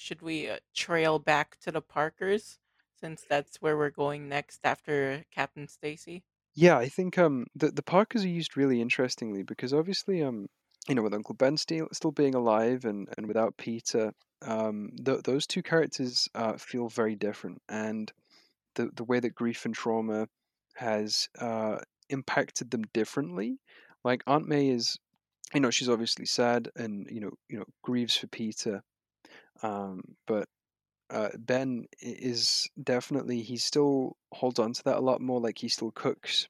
Should we uh, trail back to the Parkers since that's where we're going next after Captain Stacy? yeah, I think um the the Parkers are used really interestingly because obviously um you know with Uncle Ben still still being alive and and without Peter um th- those two characters uh, feel very different and the the way that grief and trauma has uh, impacted them differently. Like Aunt May is, you know, she's obviously sad and you know, you know, grieves for Peter. Um, but uh, Ben is definitely he still holds on to that a lot more. Like he still cooks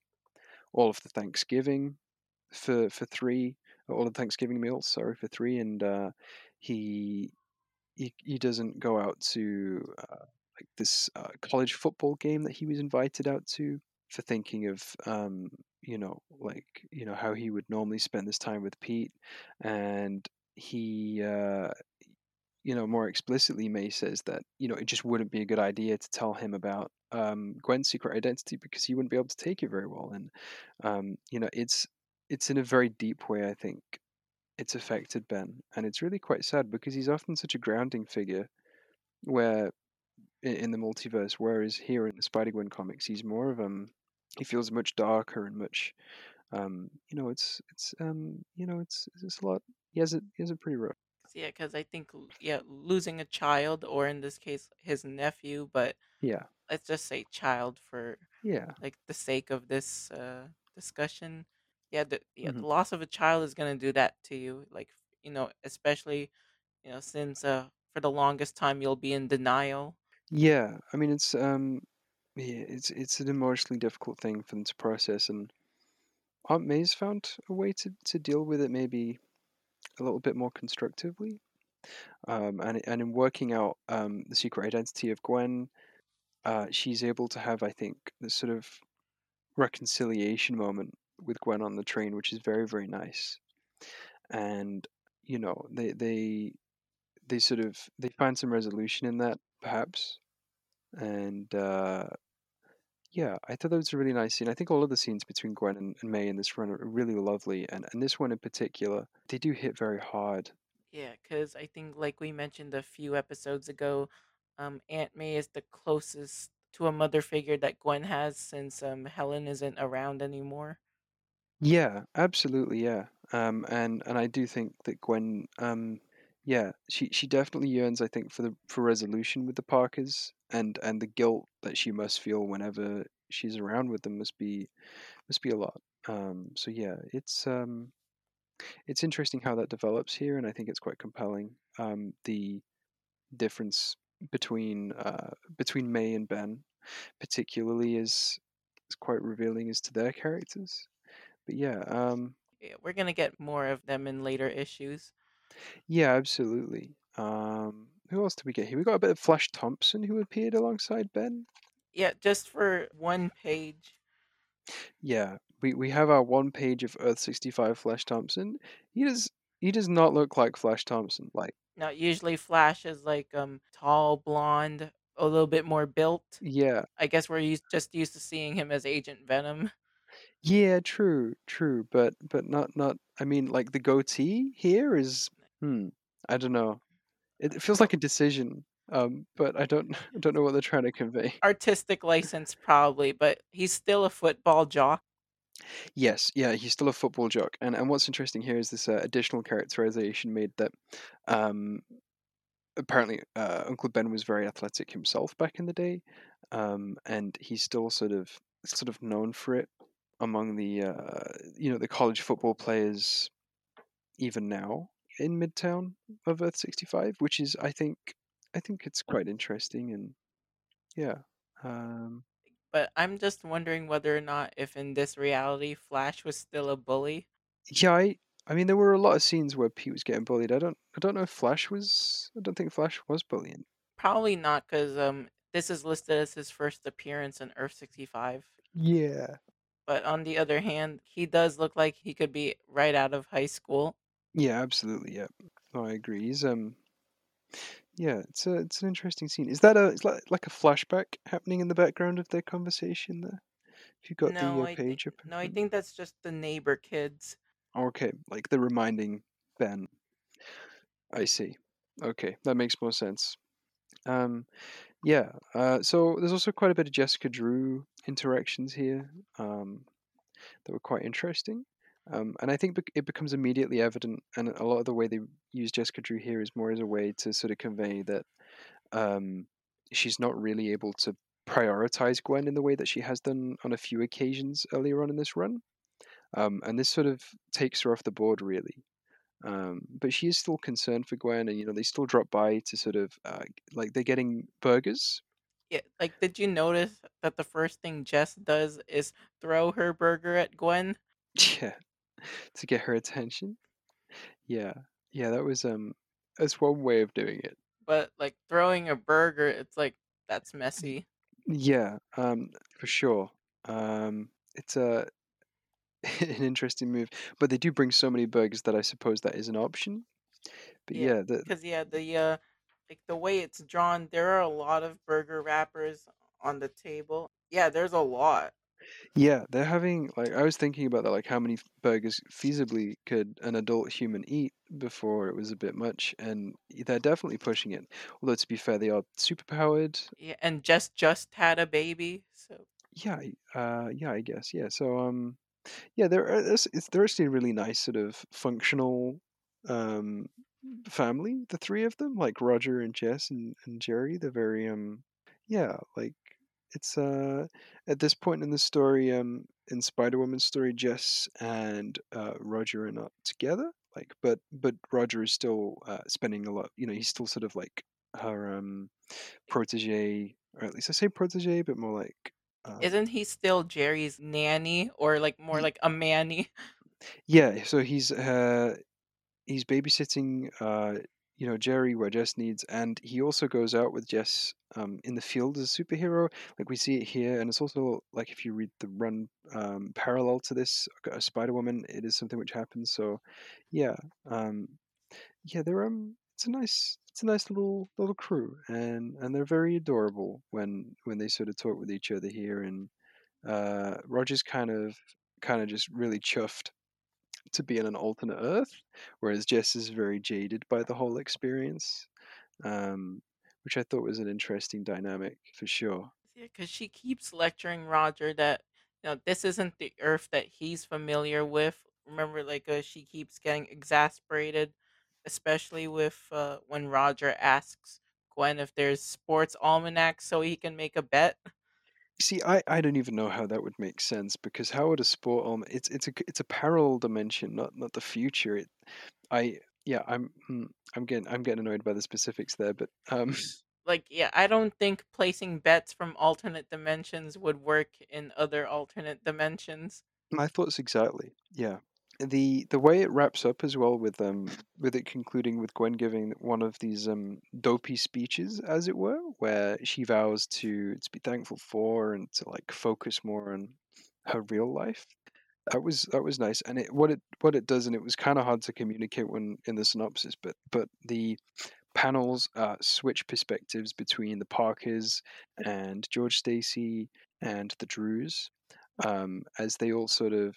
all of the Thanksgiving for for three, all the Thanksgiving meals. Sorry for three, and uh, he he he doesn't go out to uh, like this uh, college football game that he was invited out to for thinking of um you know like you know how he would normally spend this time with Pete and he uh you know more explicitly May says that you know it just wouldn't be a good idea to tell him about um Gwen's secret identity because he wouldn't be able to take it very well and um you know it's it's in a very deep way I think it's affected Ben, and it's really quite sad because he's often such a grounding figure. Where in the multiverse, whereas here in the Spider-Gwen comics, he's more of um, he feels much darker and much, um, you know, it's it's um, you know, it's it's a lot. He has it he has it pretty rough. Yeah, because I think l- yeah, losing a child, or in this case, his nephew, but Yeah, let's just say child for yeah, like the sake of this uh, discussion. Yeah, the yeah hmm the loss of a child is gonna do that to you. Like you know, especially you know since uh for the longest time you'll be in denial. yeah. I mean, it's um, yeah, it's it's an emotionally difficult thing for them to process, and Aunt May's found a way to to deal with it, maybe a little bit more constructively. um, and and in working out um, the secret identity of Gwen, uh, she's able to have, I think, this sort of reconciliation moment with Gwen on the train, which is very very nice. And you know, they they they sort of they find some resolution in that, perhaps. And uh, yeah, I thought that was a really nice scene. I think all of the scenes between Gwen and, and May in this run are really lovely, and and this one in particular, they do hit very hard. Yeah, because I think like we mentioned a few episodes ago, um, Aunt May is the closest to a mother figure that Gwen has since um Helen isn't around anymore. Yeah, absolutely, yeah. Um, and and I do think that Gwen, um, yeah, she she definitely yearns, I think, for the for resolution with the Parkers, and and the guilt that she must feel whenever she's around with them must be must be a lot. Um, so yeah, it's um, it's interesting how that develops here, and I think it's quite compelling. Um, the difference between uh between May and Ben, particularly, is is quite revealing as to their characters. But yeah, um, Yeah, we're gonna get more of them in later issues. Yeah, absolutely. Um, who else did we get here? We got a bit of Flash Thompson who appeared alongside Ben. Yeah, just for one page. Yeah, we, we have our one page of Earth sixty five Flash Thompson. He does he does not look like Flash Thompson. Like Now, usually Flash is like um tall, blonde, a little bit more built. yeah, I guess we're used, just used to seeing him as Agent Venom. yeah, true, true, but but not not. I mean, like the goatee here is hmm. I don't know. It, it feels like a decision. Um, but I don't I don't know what they're trying to convey. artistic license probably, but he's still a football jock. Yes, yeah, he's still a football jock, and and what's interesting here is this uh, additional characterization made that um, apparently uh, Uncle Ben was very athletic himself back in the day, um, and he's still sort of sort of known for it among the uh, you know the college football players even now in Midtown of Earth sixty five, which is I think I think it's quite interesting and yeah. Um, But I'm just wondering whether or not if in this reality Flash was still a bully. Yeah, I I mean there were a lot of scenes where Pete was getting bullied. I don't I don't know if Flash was I don't think Flash was bullying. Probably not, because um this is listed as his first appearance in Earth 65. Yeah. But on the other hand, he does look like he could be right out of high school. Yeah, absolutely. Yeah. No, I agree. He's um yeah, it's a it's an interesting scene. Is that a it's like like a flashback happening in the background of their conversation there? If you got the No, uh, I think page up no, I think that's just the neighbor kids. Okay, like the reminding Ben. I see. Okay, that makes more sense. Um, yeah. Uh, so there's also quite a bit of Jessica Drew interactions here. Um, that were quite interesting. Um, and I think it becomes immediately evident, and a lot of the way they use Jessica Drew here is more as a way to sort of convey that um, she's not really able to prioritize Gwen in the way that she has done on a few occasions earlier on in this run. Um, and this sort of takes her off the board, really. Um, but she is still concerned for Gwen, and you know they still drop by to sort of uh, like they're getting burgers. Yeah, like did you notice that the first thing Jess does is throw her burger at Gwen? Yeah, to get her attention. Yeah, yeah, that was um, that's one way of doing it. But like throwing a burger, it's like that's messy. Yeah, um, for sure. Um, it's a an interesting move, but they do bring so many burgers that I suppose that is an option. But Yeah, yeah, the because yeah, the uh, like the way it's drawn, there are a lot of burger wrappers on the table. Yeah, there's a lot. Yeah they're having like I was thinking about that, like how many burgers feasibly could an adult human eat before it was a bit much, and they're definitely pushing it. Although to be fair, they are superpowered. Yeah, and Jess just had a baby, so Yeah, uh, yeah, I guess, yeah. So um, yeah, they're uh, it's, it's they're actually a really nice sort of functional um family, the three of them, like Roger and Jess and, and Gerry. They're very um yeah, like it's uh at this point in the story, um in Spider Woman's story, Jess and uh Roger are not together. Like but but Roger is still uh spending a lot you know, he's still sort of like her um protege or at least I say protege, but more like um isn't he still Gerry's nanny or like more like a manny? yeah, so he's uh he's babysitting uh you know Gerry where Jess needs and he also goes out with Jess um in the field as a superhero like we see it here and it's also like if you read the run um parallel to this uh, Spider Woman it is something which happens so yeah um yeah they're um it's a nice it's a nice little little crew and and they're very adorable when when they sort of talk with each other here and uh Roger's kind of kind of just really chuffed to be in an alternate Earth, whereas Jess is very jaded by the whole experience, um, which I thought was an interesting dynamic for sure. Yeah, because she keeps lecturing Roger that you know this isn't the Earth that he's familiar with. Remember, like uh, she keeps getting exasperated, especially with uh, when Roger asks Gwen if there's sports almanacs so he can make a bet. See, I, I don't even know how that would make sense because how would a sport um it's it's a it's a parallel dimension, not not the future. It I yeah I'm hmm, I'm getting I'm getting annoyed by the specifics there, but um Like, yeah, I don't think placing bets from alternate dimensions would work in other alternate dimensions. My thoughts exactly. Yeah. The the way it wraps up as well with um with it concluding with Gwen giving one of these um dopey speeches, as it were, where she vows to to be thankful for and to like focus more on her real life. That was that was nice. And it what it what it does and it was kind of hard to communicate when in the synopsis, but but the panels uh, switch perspectives between the Parkers and George Stacy and the Drews, um, as they all sort of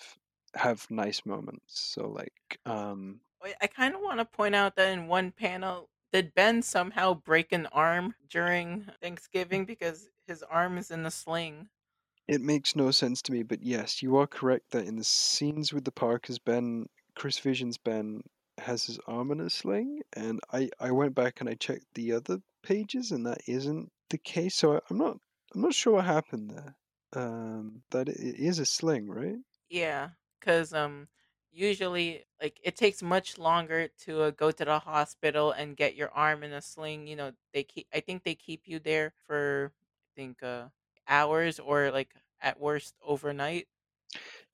have nice moments. So like, um, I kind of want to point out that in one panel, did Ben somehow break an arm during Thanksgiving because his arm is in a sling? it makes no sense to me, but yes, you are correct that in the scenes with the Parkers, Ben, Chris Vision's Ben has his arm in a sling, and I I went back and I checked the other pages, and that isn't the case. So I, I'm not I'm not sure what happened there. Um, that it is a sling, right? Yeah, because um, usually like it takes much longer to uh, go to the hospital and get your arm in a sling. You know, they keep. I think they keep you there for I think uh hours or like at worst overnight.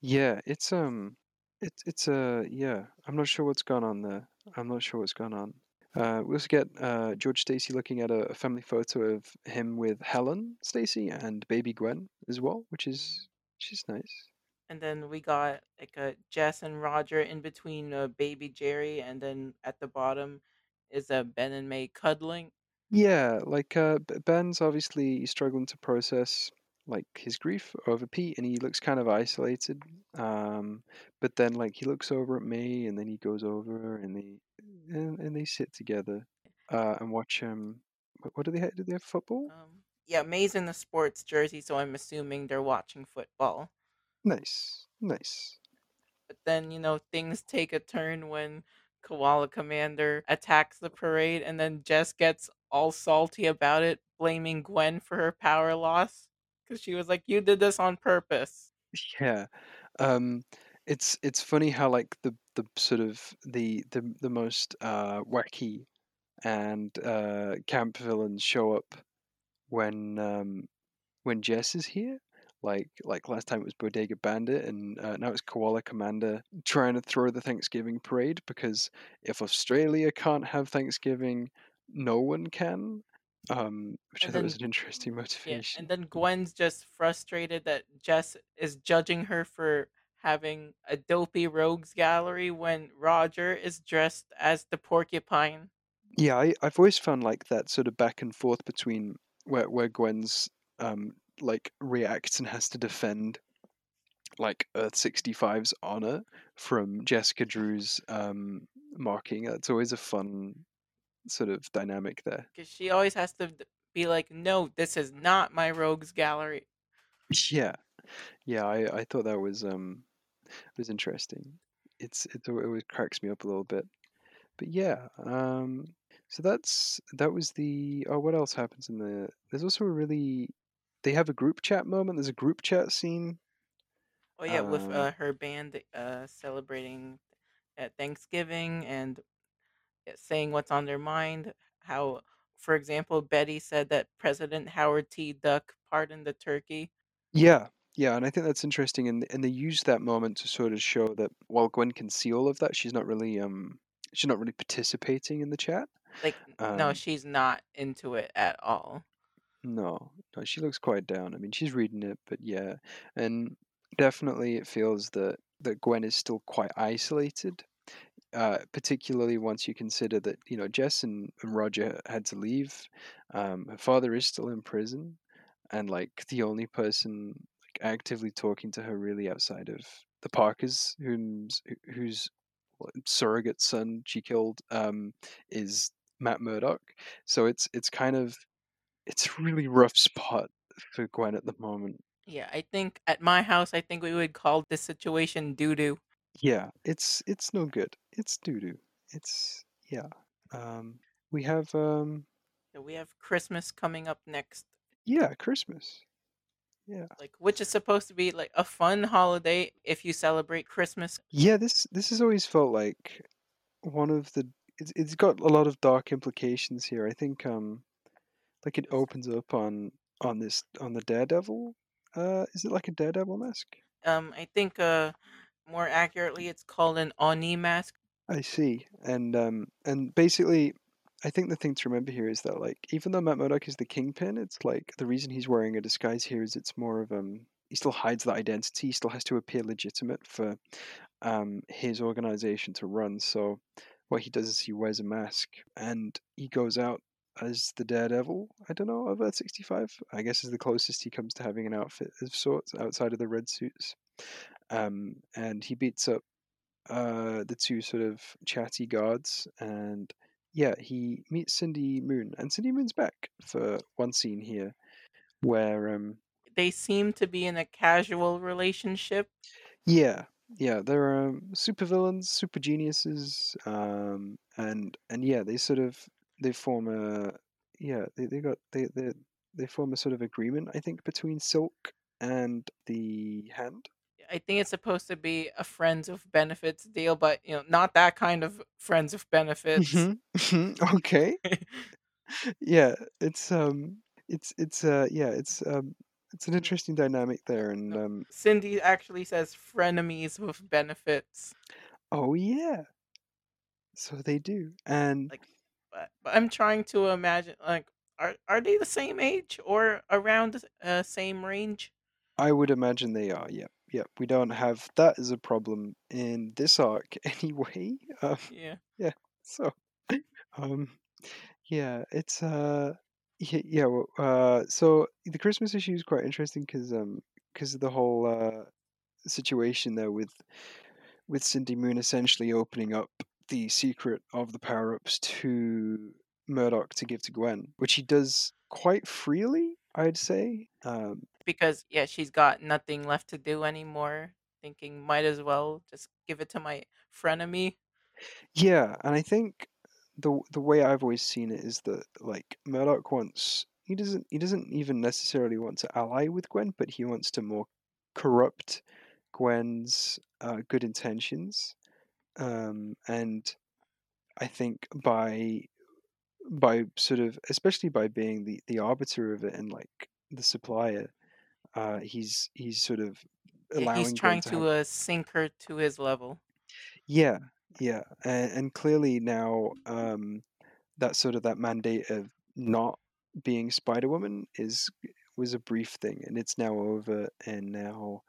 Yeah, it's um, it's it's uh, yeah. I'm not sure what's gone on there. I'm not sure what's gone on. Uh, we also get uh, George Stacy looking at a, a family photo of him with Helen Stacy and baby Gwen as well, which Mhm. is she's nice. And then we got like a Jess and Roger in between uh, baby Gerry, and then at the bottom is uh, Ben and May cuddling. Yeah, like uh, Ben's obviously struggling to process like his grief over Pete, and he looks kind of isolated. Um, but then like he looks over at me, and then he goes over, and they and, and they sit together uh, and watch um. What, what do they have? Do they have football? Um, yeah, May's in the sports jersey, so I'm assuming they're watching football. Nice, nice. But then, you know, things take a turn when Koala Commander attacks the parade, and then Jess gets all salty about it, blaming Gwen for her power loss. Because she was like, You did this on purpose. Yeah. Um, it's it's funny how like the the sort of the the the most uh wacky and uh camp villains show up when um when Jess is here. Like like last time it was Bodega Bandit, and uh, now it's Koala Commander trying to throw the Thanksgiving parade because if Australia can't have Thanksgiving, no one can. Um, which I And thought was an interesting motivation. Yeah, and then Gwen's just frustrated that Jess is judging her for having a dopey rogues gallery when Roger is dressed as the porcupine. Yeah, I, I've always found like that sort of back and forth between where where Gwen's um like reacts and has to defend like Earth 65's honor from Jessica Drew's um marking. That's always a fun sort of dynamic there. Because she always has to be like, no, this is not my rogues gallery. Yeah, yeah, I, I thought that was um was interesting. It's it always cracks me up a little bit. But yeah, um so that's that was the oh what else happens in the there's also a really they have a group chat moment. There's a group chat scene. Oh, yeah, with Um uh, her band uh, celebrating at Thanksgiving and uh, saying what's on their mind. How, for example, Betty said that President Howard T. Duck pardoned the turkey. yeah, yeah, and I think that's interesting and and they use that moment to sort of show that while Gwen can see all of that, she's not really um she's not really participating in the chat. Like, n- no, Um she's not into it at all. No, no, she looks quite down. I mean, she's reading it, but yeah. And definitely it feels that that Gwen is still quite isolated uh, particularly once you consider that you know Jess and, and Roger had to leave. Um, her father is still in prison, and like the only person like actively talking to her really outside of the Parkers, whom's whose surrogate son she killed, um, is Matt Murdock. So it's it's kind of it's a really rough spot for Gwen at the moment. Yeah, I think at my house, I think we would call this situation doo doo. Yeah, it's it's no good. It's doo doo. It's yeah. Um, we have um We have Christmas coming up next, yeah Christmas. Yeah, like which is supposed to be like a fun holiday if you celebrate Christmas. yeah. This this has always felt like one of the. It's it's got a lot of dark implications here. I think um like it opens up on on this on the Daredevil. Uh, is it like a Daredevil mask? Um, I think uh, more accurately, it's called an Oni mask. I see. And um and basically I think the thing to remember here is that like even though Matt Murdock is the kingpin, it's like the reason he's wearing a disguise here is it's more of um he still hides that identity, he still has to appear legitimate for um his organization to run. So what he does is he wears a mask and he goes out as the Daredevil, I don't know, of Earth 65. I guess is the closest he comes to having an outfit of sorts outside of the red suits. Um and he beats up uh, the two sort of chatty guards, and yeah, he meets Cindy Moon, and Cindy Moon's back for one scene here where um They seem to be in a casual relationship. yeah yeah they're um, super villains, super geniuses, um and and yeah they sort of they form a yeah they they got they they they form a sort of agreement I think between Silk and the Hand. I think it's supposed to be a friends of benefits deal, but you know, not that kind of friends of benefits. hmm okay. yeah, it's um, it's it's uh, yeah, it's um, it's an interesting dynamic there, and um, Cindy actually says frenemies with benefits. oh yeah, so they do, and Like But i'm trying to imagine like are are they the same age or around the uh, same range? I would imagine they are. Yep, yep. We don't have that as a problem in this arc anyway. Um, Yeah, yeah. So, um, yeah, it's uh, yeah, yeah. Well, uh, so the Christmas issue is quite interesting because um, because of the whole uh situation there with with Cindy Moon essentially opening up the secret of the power ups to Murdock to give to Gwen, which he does quite freely, I'd say. Um, because yeah, she's got nothing left to do anymore. Thinking might as well just give it to my frenemy. yeah, and I think the the way I've always seen it is that like Murdock wants he doesn't he doesn't even necessarily want to ally with Gwen, but he wants to more corrupt Gwen's uh, good intentions. Um, and I think by by sort of especially by being the the arbiter of it and like the supplier uh he's he's sort of Yeah, he's allowing trying to to uh, sink her to his level. yeah yeah and, and clearly now um that sort of that mandate of not being Spider Woman is was a brief thing and it's now over and now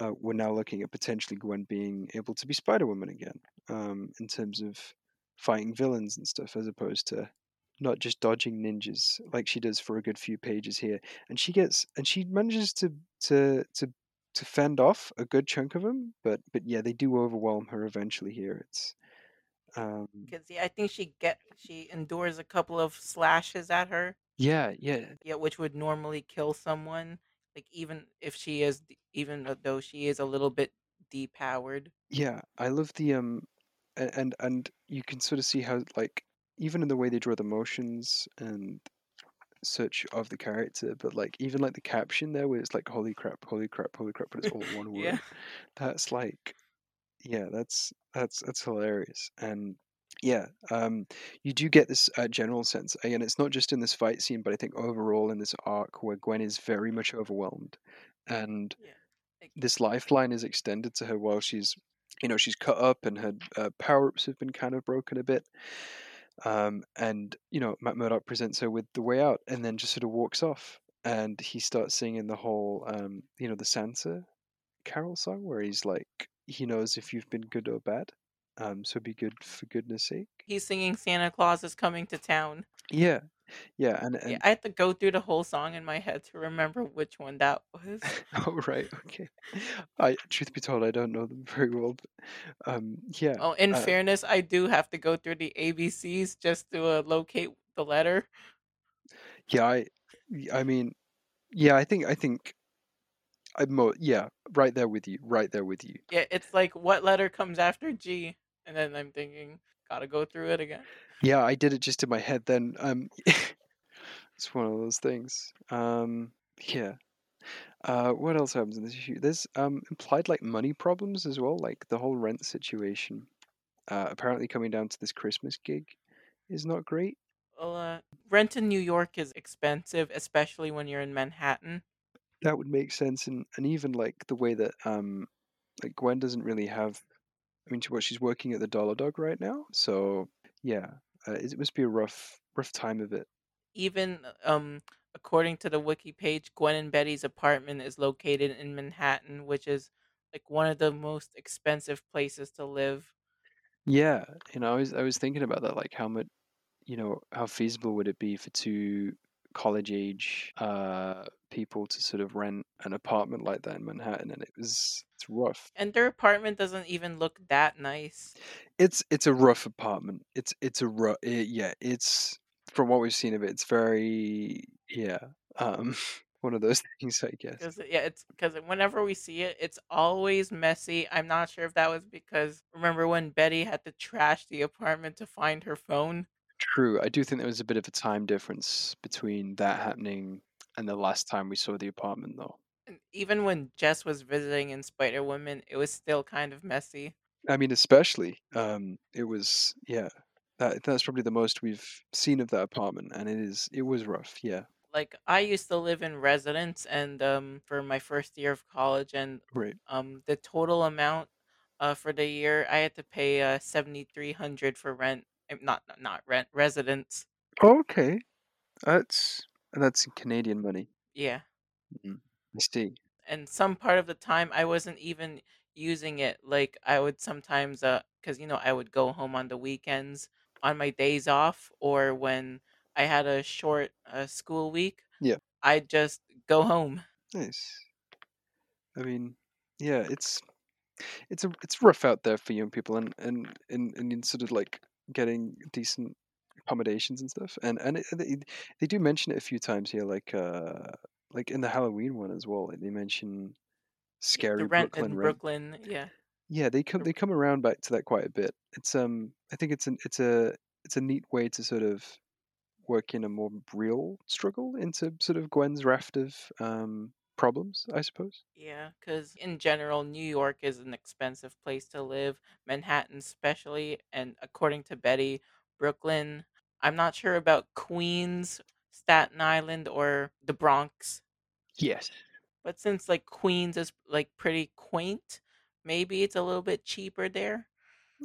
uh, we're now looking at potentially Gwen being able to be Spider Woman again um in terms of fighting villains and stuff as opposed to not just dodging ninjas like she does for a good few pages here and she gets and she manages to to to to fend off a good chunk of them but but yeah they do overwhelm her eventually here it's um Because yeah, I think she get she endures a couple of slashes at her. yeah yeah Yeah, which would normally kill someone. Like even if she is, even though she is a little bit depowered. yeah i love the um and and you can sort of see how like even in the way they draw the motions and such of the character but like even like the caption there where it's like holy crap holy crap holy crap but it's all one word yeah, word that's like yeah that's that's that's hilarious and yeah um you do get this uh, general sense again it's not just in this fight scene but i think overall in this arc where gwen is very much overwhelmed and yeah. This lifeline is extended to her while she's you know she's cut up and her uh, power-ups have been kind of broken a bit um and you know matt murdock presents her with the way out and then just sort of walks off and he starts singing the whole um you know the santa carol song where he's like he knows if you've been good or bad um so be good for goodness sake he's singing Santa Claus is coming to town. yeah yeah and Yeah, I had to go through the whole song in my head to remember which one that was. oh right okay i truth be told i don't know them very well but um yeah Oh, in uh, fairness, I do have to go through the ABCs just to uh, locate the letter. yeah i i mean yeah i think i think i'm mo- yeah right there with you right there with you Yeah, it's like what letter comes after G, and then I'm thinking, gotta go through it again. yeah i did it just in my head then um it's one of those things um yeah uh what else happens in this issue there's um implied like money problems as well like the whole rent situation uh apparently coming down to this christmas gig is not great Well, uh, rent in New York is expensive, especially when you're in Manhattan. that would make sense and and even like the way that um like gwen doesn't really have i mean she, what she's working at the dollar dog right now so yeah uh, it it must be a rough rough time of it Even um, according to the wiki page, Gwen and Betty's apartment is located in Manhattan, which is like one of the most expensive places to live. yeah you know i was i was thinking about that like how much you know how feasible would it be for two college age uh people to sort of rent an apartment like that in manhattan and it was it's rough And their apartment doesn't even look that nice. it's it's a rough apartment it's it's a rough yeah it's from what we've seen of it it's very yeah um one of those things i guess Because yeah, it's because whenever we see it, it's always messy. I'm not sure if that was because remember when Betty had to trash the apartment to find her phone. true i do think there was a bit of a time difference between that happening and the last time we saw the apartment though And even when Jess was visiting in Spider Woman, it was still kind of messy. I mean, especially, um, it was yeah. That that's probably the most we've seen of that apartment, and it is it was rough. Yeah, Like I used to live in residence, and um, for my first year of college, and right. um, the total amount uh for the year I had to pay uh seventy three hundred for rent. Eh, not not rent residence. Okay, that's that's Canadian money. Yeah. Mm, I see. and some part of the time I wasn't even using it. Like I would sometimes, uh, because you know I would go home on the weekends on my days off, or when I had a short uh, school week, Yeah. I'd just go home. Nice. I mean, yeah, it's it's a it's rough out there for young people, and and and, and in sort of like getting decent accommodations and stuff. And and it, they they do mention it a few times here, like uh like in the Halloween one as well. Like they mention Y- The scary rent Brooklyn in rent. Brooklyn, yeah, Yeah, they come they come around back to that quite a bit. It's um I think it's an it's a it's a neat way to sort of work in a more real struggle into sort of Gwen's raft of um problems, I suppose. yeah. Because in general, New York is an expensive place to live. Manhattan, especially, and according to Betty, Brooklyn. I'm not sure about Queens, Staten Island, or the Bronx Yes. But since like Queens is like pretty quaint, maybe it's a little bit cheaper there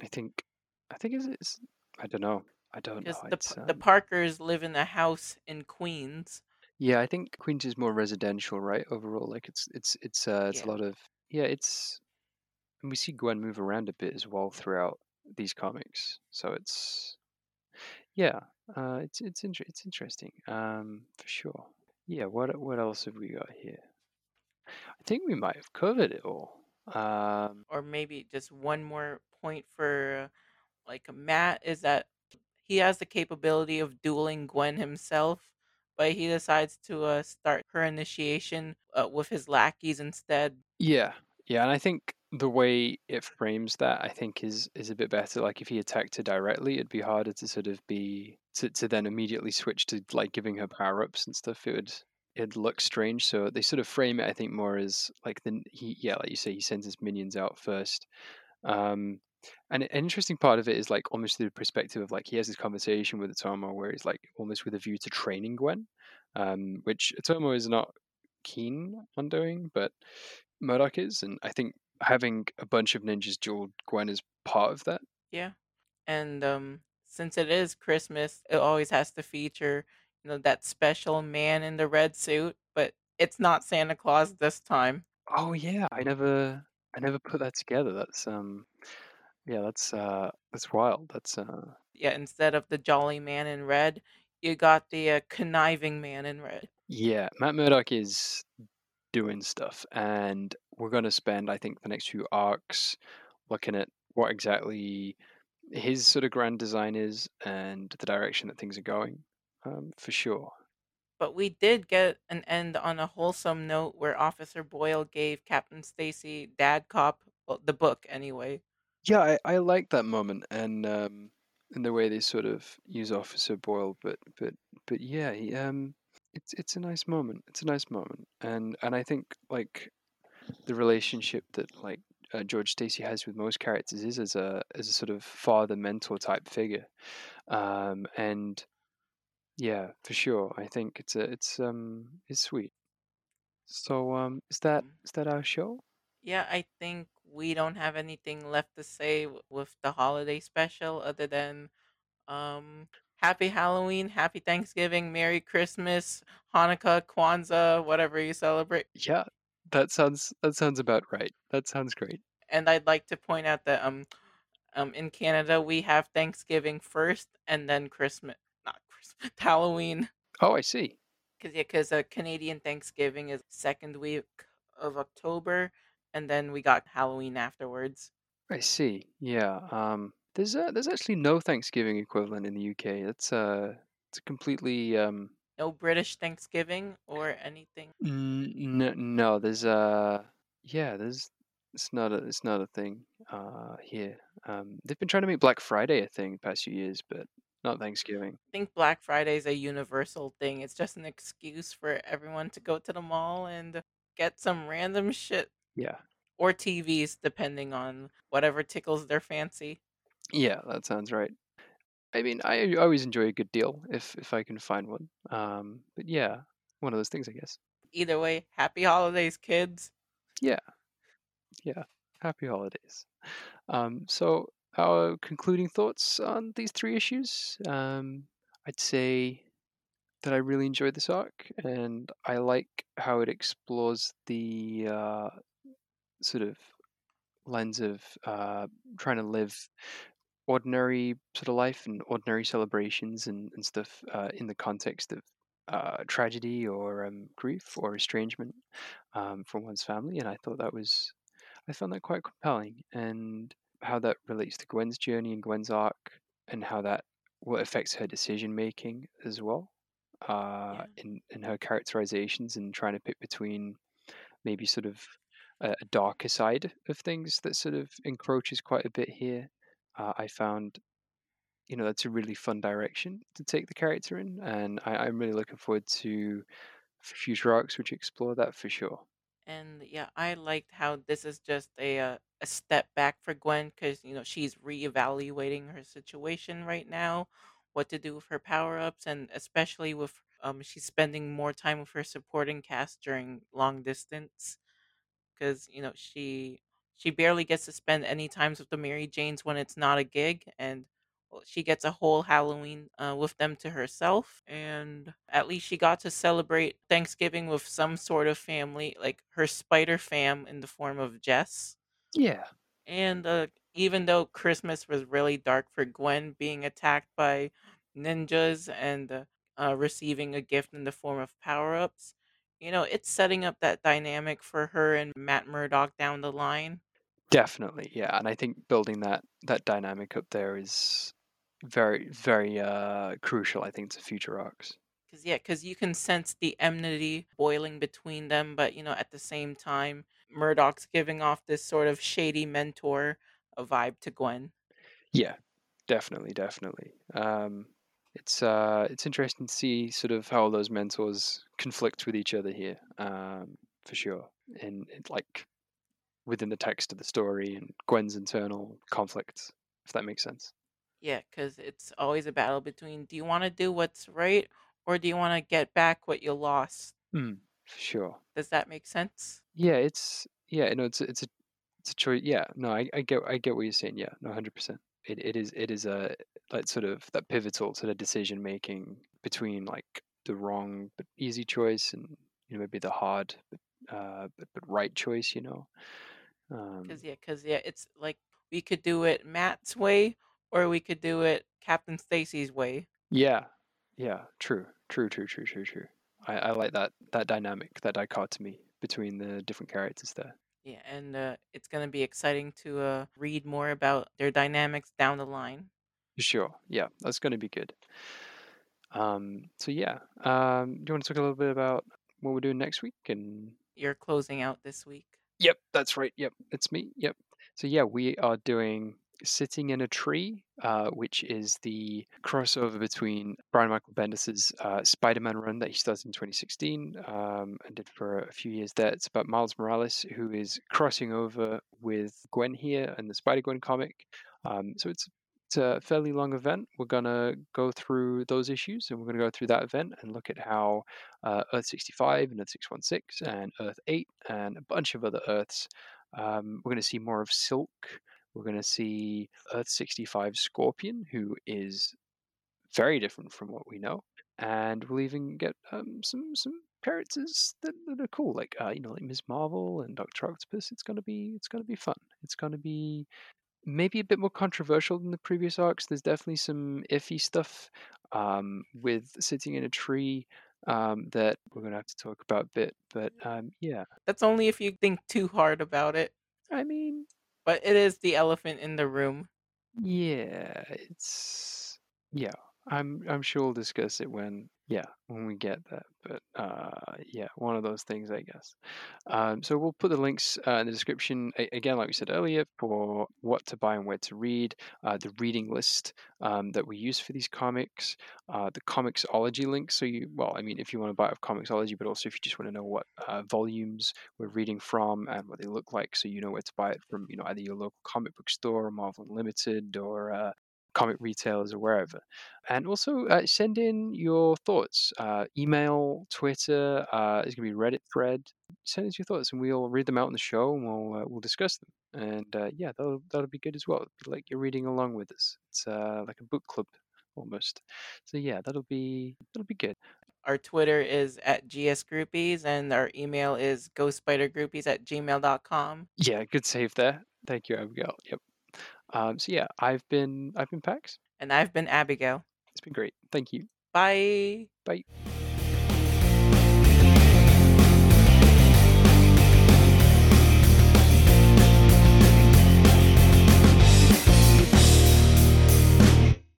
I think I think it's, it's I don't know. I don't know. the P- the um Parkers live in a house in Queens. yeah, I think Queens is more residential, right? Overall, like it's it's it's uh it's a lot of yeah, it's and we see Gwen move around a bit as well throughout these comics. So it's yeah, uh it's it's inter- it's interesting. Um for sure. Yeah, what what else have we got here? I think we might have covered it all. Um or maybe just one more point for like Matt is that he has the capability of dueling Gwen himself, but he decides to uh, start her initiation uh, with his lackeys instead. Yeah, yeah, and I think the way it frames that, I think, is is a bit better. Like if he attacked her directly, it'd be harder to sort of be to to then immediately switch to like giving her power ups and stuff. It would it'd look strange. So they sort of frame it, I think, more as like the he yeah, like you say, he sends his minions out first. Um, and an interesting part of it is like almost the perspective of like he has this conversation with Atomo where he's like almost with a view to training Gwen, um, which Atomo is not keen on doing, but Murdock is, and I think having a bunch of ninjas duel Gwen is part of that. Yeah. And um since it is Christmas, it always has to feature, you know, that special man in the red suit, but it's not Santa Claus this time. Oh yeah, I never, I never put that together. That's um, yeah, that's uh, that's wild. That's uh, Yeah, instead of the jolly man in red, you got the uh, conniving man in red. yeah, Matt Murdock is doing stuff, and we're gonna spend, I think, the next few arcs looking at what exactly his sort of grand design is and the direction that things are going, um, for sure. But we did get an end on a wholesome note where Officer Boyle gave Captain Stacy Dad Cop well, the book anyway. Yeah, I, I like that moment and um and the way they sort of use Officer Boyle, but but but yeah, he, um it's it's a nice moment. It's a nice moment. And and I think like the relationship that like uh, George Stacy has with most characters is as a as a sort of father mentor type figure. Um and yeah, for sure. I think it's a it's um it's sweet. So um is that Um, that our show? yeah, I think we don't have anything left to say w- with the holiday special other than um happy Halloween, happy Thanksgiving, Merry Christmas, Hanukkah, Kwanzaa, whatever you celebrate. Yeah, that sounds that sounds about right. That sounds great. And I'd like to point out that um um in Canada we have Thanksgiving first and then Christmas, not Christmas, Halloween. Oh, I see. Cause yeah, cause uh, Canadian Thanksgiving is second week of October, and then we got Halloween afterwards. I see. Yeah. Um, there's uh, there's actually no Thanksgiving equivalent in the UK. Uh, it's completely um. No British Thanksgiving or anything. N- n- no, there's uh, yeah, there's it's not a it's not a thing uh here. Um, they've been trying to make Black Friday a thing the past few years, but not Thanksgiving. I think Black Friday is a universal thing. It's just an excuse for everyone to go to the mall and get some random shit Yeah. or TVs, depending on whatever tickles their fancy. Yeah, that sounds right. I mean, I always enjoy a good deal if if I can find one. Um, but yeah, one of those things, I guess. Either way, happy holidays, kids. Yeah, yeah. Happy holidays. Um, so our concluding thoughts on these three issues. Um, I'd say that I really enjoyed this arc, and I like how it explores the uh, sort of lens of uh, trying to live ordinary sort of life and ordinary celebrations and, and stuff uh, in the context of uh, tragedy or um, grief or estrangement um, from one's family. And I thought that was, I found that quite compelling and how that relates to Gwen's journey and Gwen's arc and how that what affects her decision making as well uh, Yeah. in, in her characterizations and trying to pick between maybe sort of a, a darker side of things that sort of encroaches quite a bit here. Uh, I found, you know, that's a really fun direction to take the character in, and I, I'm really looking forward to future arcs which explore that for sure. And yeah, I liked how this is just a uh, a step back for Gwen because you know she's reevaluating her situation right now, what to do with her power ups, and especially with um she's spending more time with her supporting cast during long distance because you know she she barely gets to spend any times with the Mary Janes when it's not a gig, and she gets a whole Halloween uh, with them to herself. And at least she got to celebrate Thanksgiving with some sort of family, like her Spider fam in the form of Jess. Yeah, And uh, even though Christmas was really dark for Gwen being attacked by ninjas and uh, uh, receiving a gift in the form of power ups, you know, it's setting up that dynamic for her and Matt Murdock down the line. Definitely. Yeah, and I think building that that dynamic up there is very very uh, crucial. I think to future arcs. Because, yeah, because you can sense the enmity boiling between them, but, you know, at the same time, Murdock's giving off this sort of shady mentor a vibe to Gwen. Yeah, definitely, definitely. Um, it's uh, it's interesting to see sort of how all those mentors conflict with each other here, um, for sure. And it, like within the text of the story and Gwen's internal conflicts, if that makes sense. Yeah, because it's always a battle between do you want to do what's right or do you want to get back what you lost? Mm, for sure. Does that make sense? Yeah, it's yeah, no, it's a- it's a it's a choice. Yeah, no, I, I get I get what you're saying. Yeah, no, hundred percent. It it is it is a like sort of that pivotal sort of decision making between like the wrong but easy choice and you know maybe the hard but uh but, but right choice. You know. Um, Because, yeah, because, yeah, it's like we could do it Matt's way or we could do it Captain Stacy's way. yeah, yeah. True, true, true, true, true, true. I I like that that dynamic that dichotomy between the different characters there. Yeah, and uh, it's going to be exciting to uh, read more about their dynamics down the line. Sure. Yeah, that's going to be good. Um, so yeah, um, do you want to talk a little bit about what we're doing next week? And You're closing out this week. Yep, that's right. Yep, it's me. Yep. So yeah, we are doing "Sitting in a Tree," uh, which is the crossover between Brian Michael Bendis's uh, Spider-Man run that he started in 2016 um, and did for a few years there. It's about Miles Morales, who is crossing over with Gwen here and the Spider-Gwen comic. Um, so it's it's a fairly long event. We're gonna go through those issues, and we're gonna go through that event and look at how uh, Earth 65 and Earth 616 and Earth 8 and a bunch of other Earths. Um, we're gonna see more of Silk. We're gonna see Earth 65 Scorpion, who is very different from what we know, and we'll even get um, some some characters that, that are cool, like uh, you know, like Ms. Marvel and Doctor Octopus. It's gonna be it's gonna be fun. It's gonna be maybe a bit more controversial than the previous arcs. There's definitely some iffy stuff um, with sitting in a tree um, that we're gonna have to talk about a bit. But um, yeah, That's only if you think too hard about it, I mean, but it is the elephant in the room. yeah, it's yeah. I'm I'm sure we'll discuss it when yeah when we get that But uh, yeah, one of those things, I guess. Um, so we'll put the links uh, in the description again, like we said earlier, for what to buy and where to read, uh, the reading list um, that we use for these comics, uh, the comiXology link. So you, well, I mean, if you want to buy it of comiXology, but also if you just want to know what uh, volumes we're reading from and what they look like, so you know where to buy it from, you know, either your local comic book store, or Marvel Unlimited, or uh, comic retailers or wherever. And also uh, send in your thoughts. Uh, email, Twitter. Uh, there's gonna be Reddit thread. Send us your thoughts, and we'll read them out in the show, and we'll uh, we'll discuss them. and uh, yeah, that'll that'll be good as well. Like you're reading along with us. It's uh, like a book club almost. So yeah, that'll be that'll be good. Our Twitter is at GS Groupies, and our email is ghostspidergroupies at gmail.com. Yeah, good save there. Thank you, Abigail. Yep. Um, so yeah, I've been I've been Pax. And I've been Abigail. It's been great. Thank you. Bye. Bye.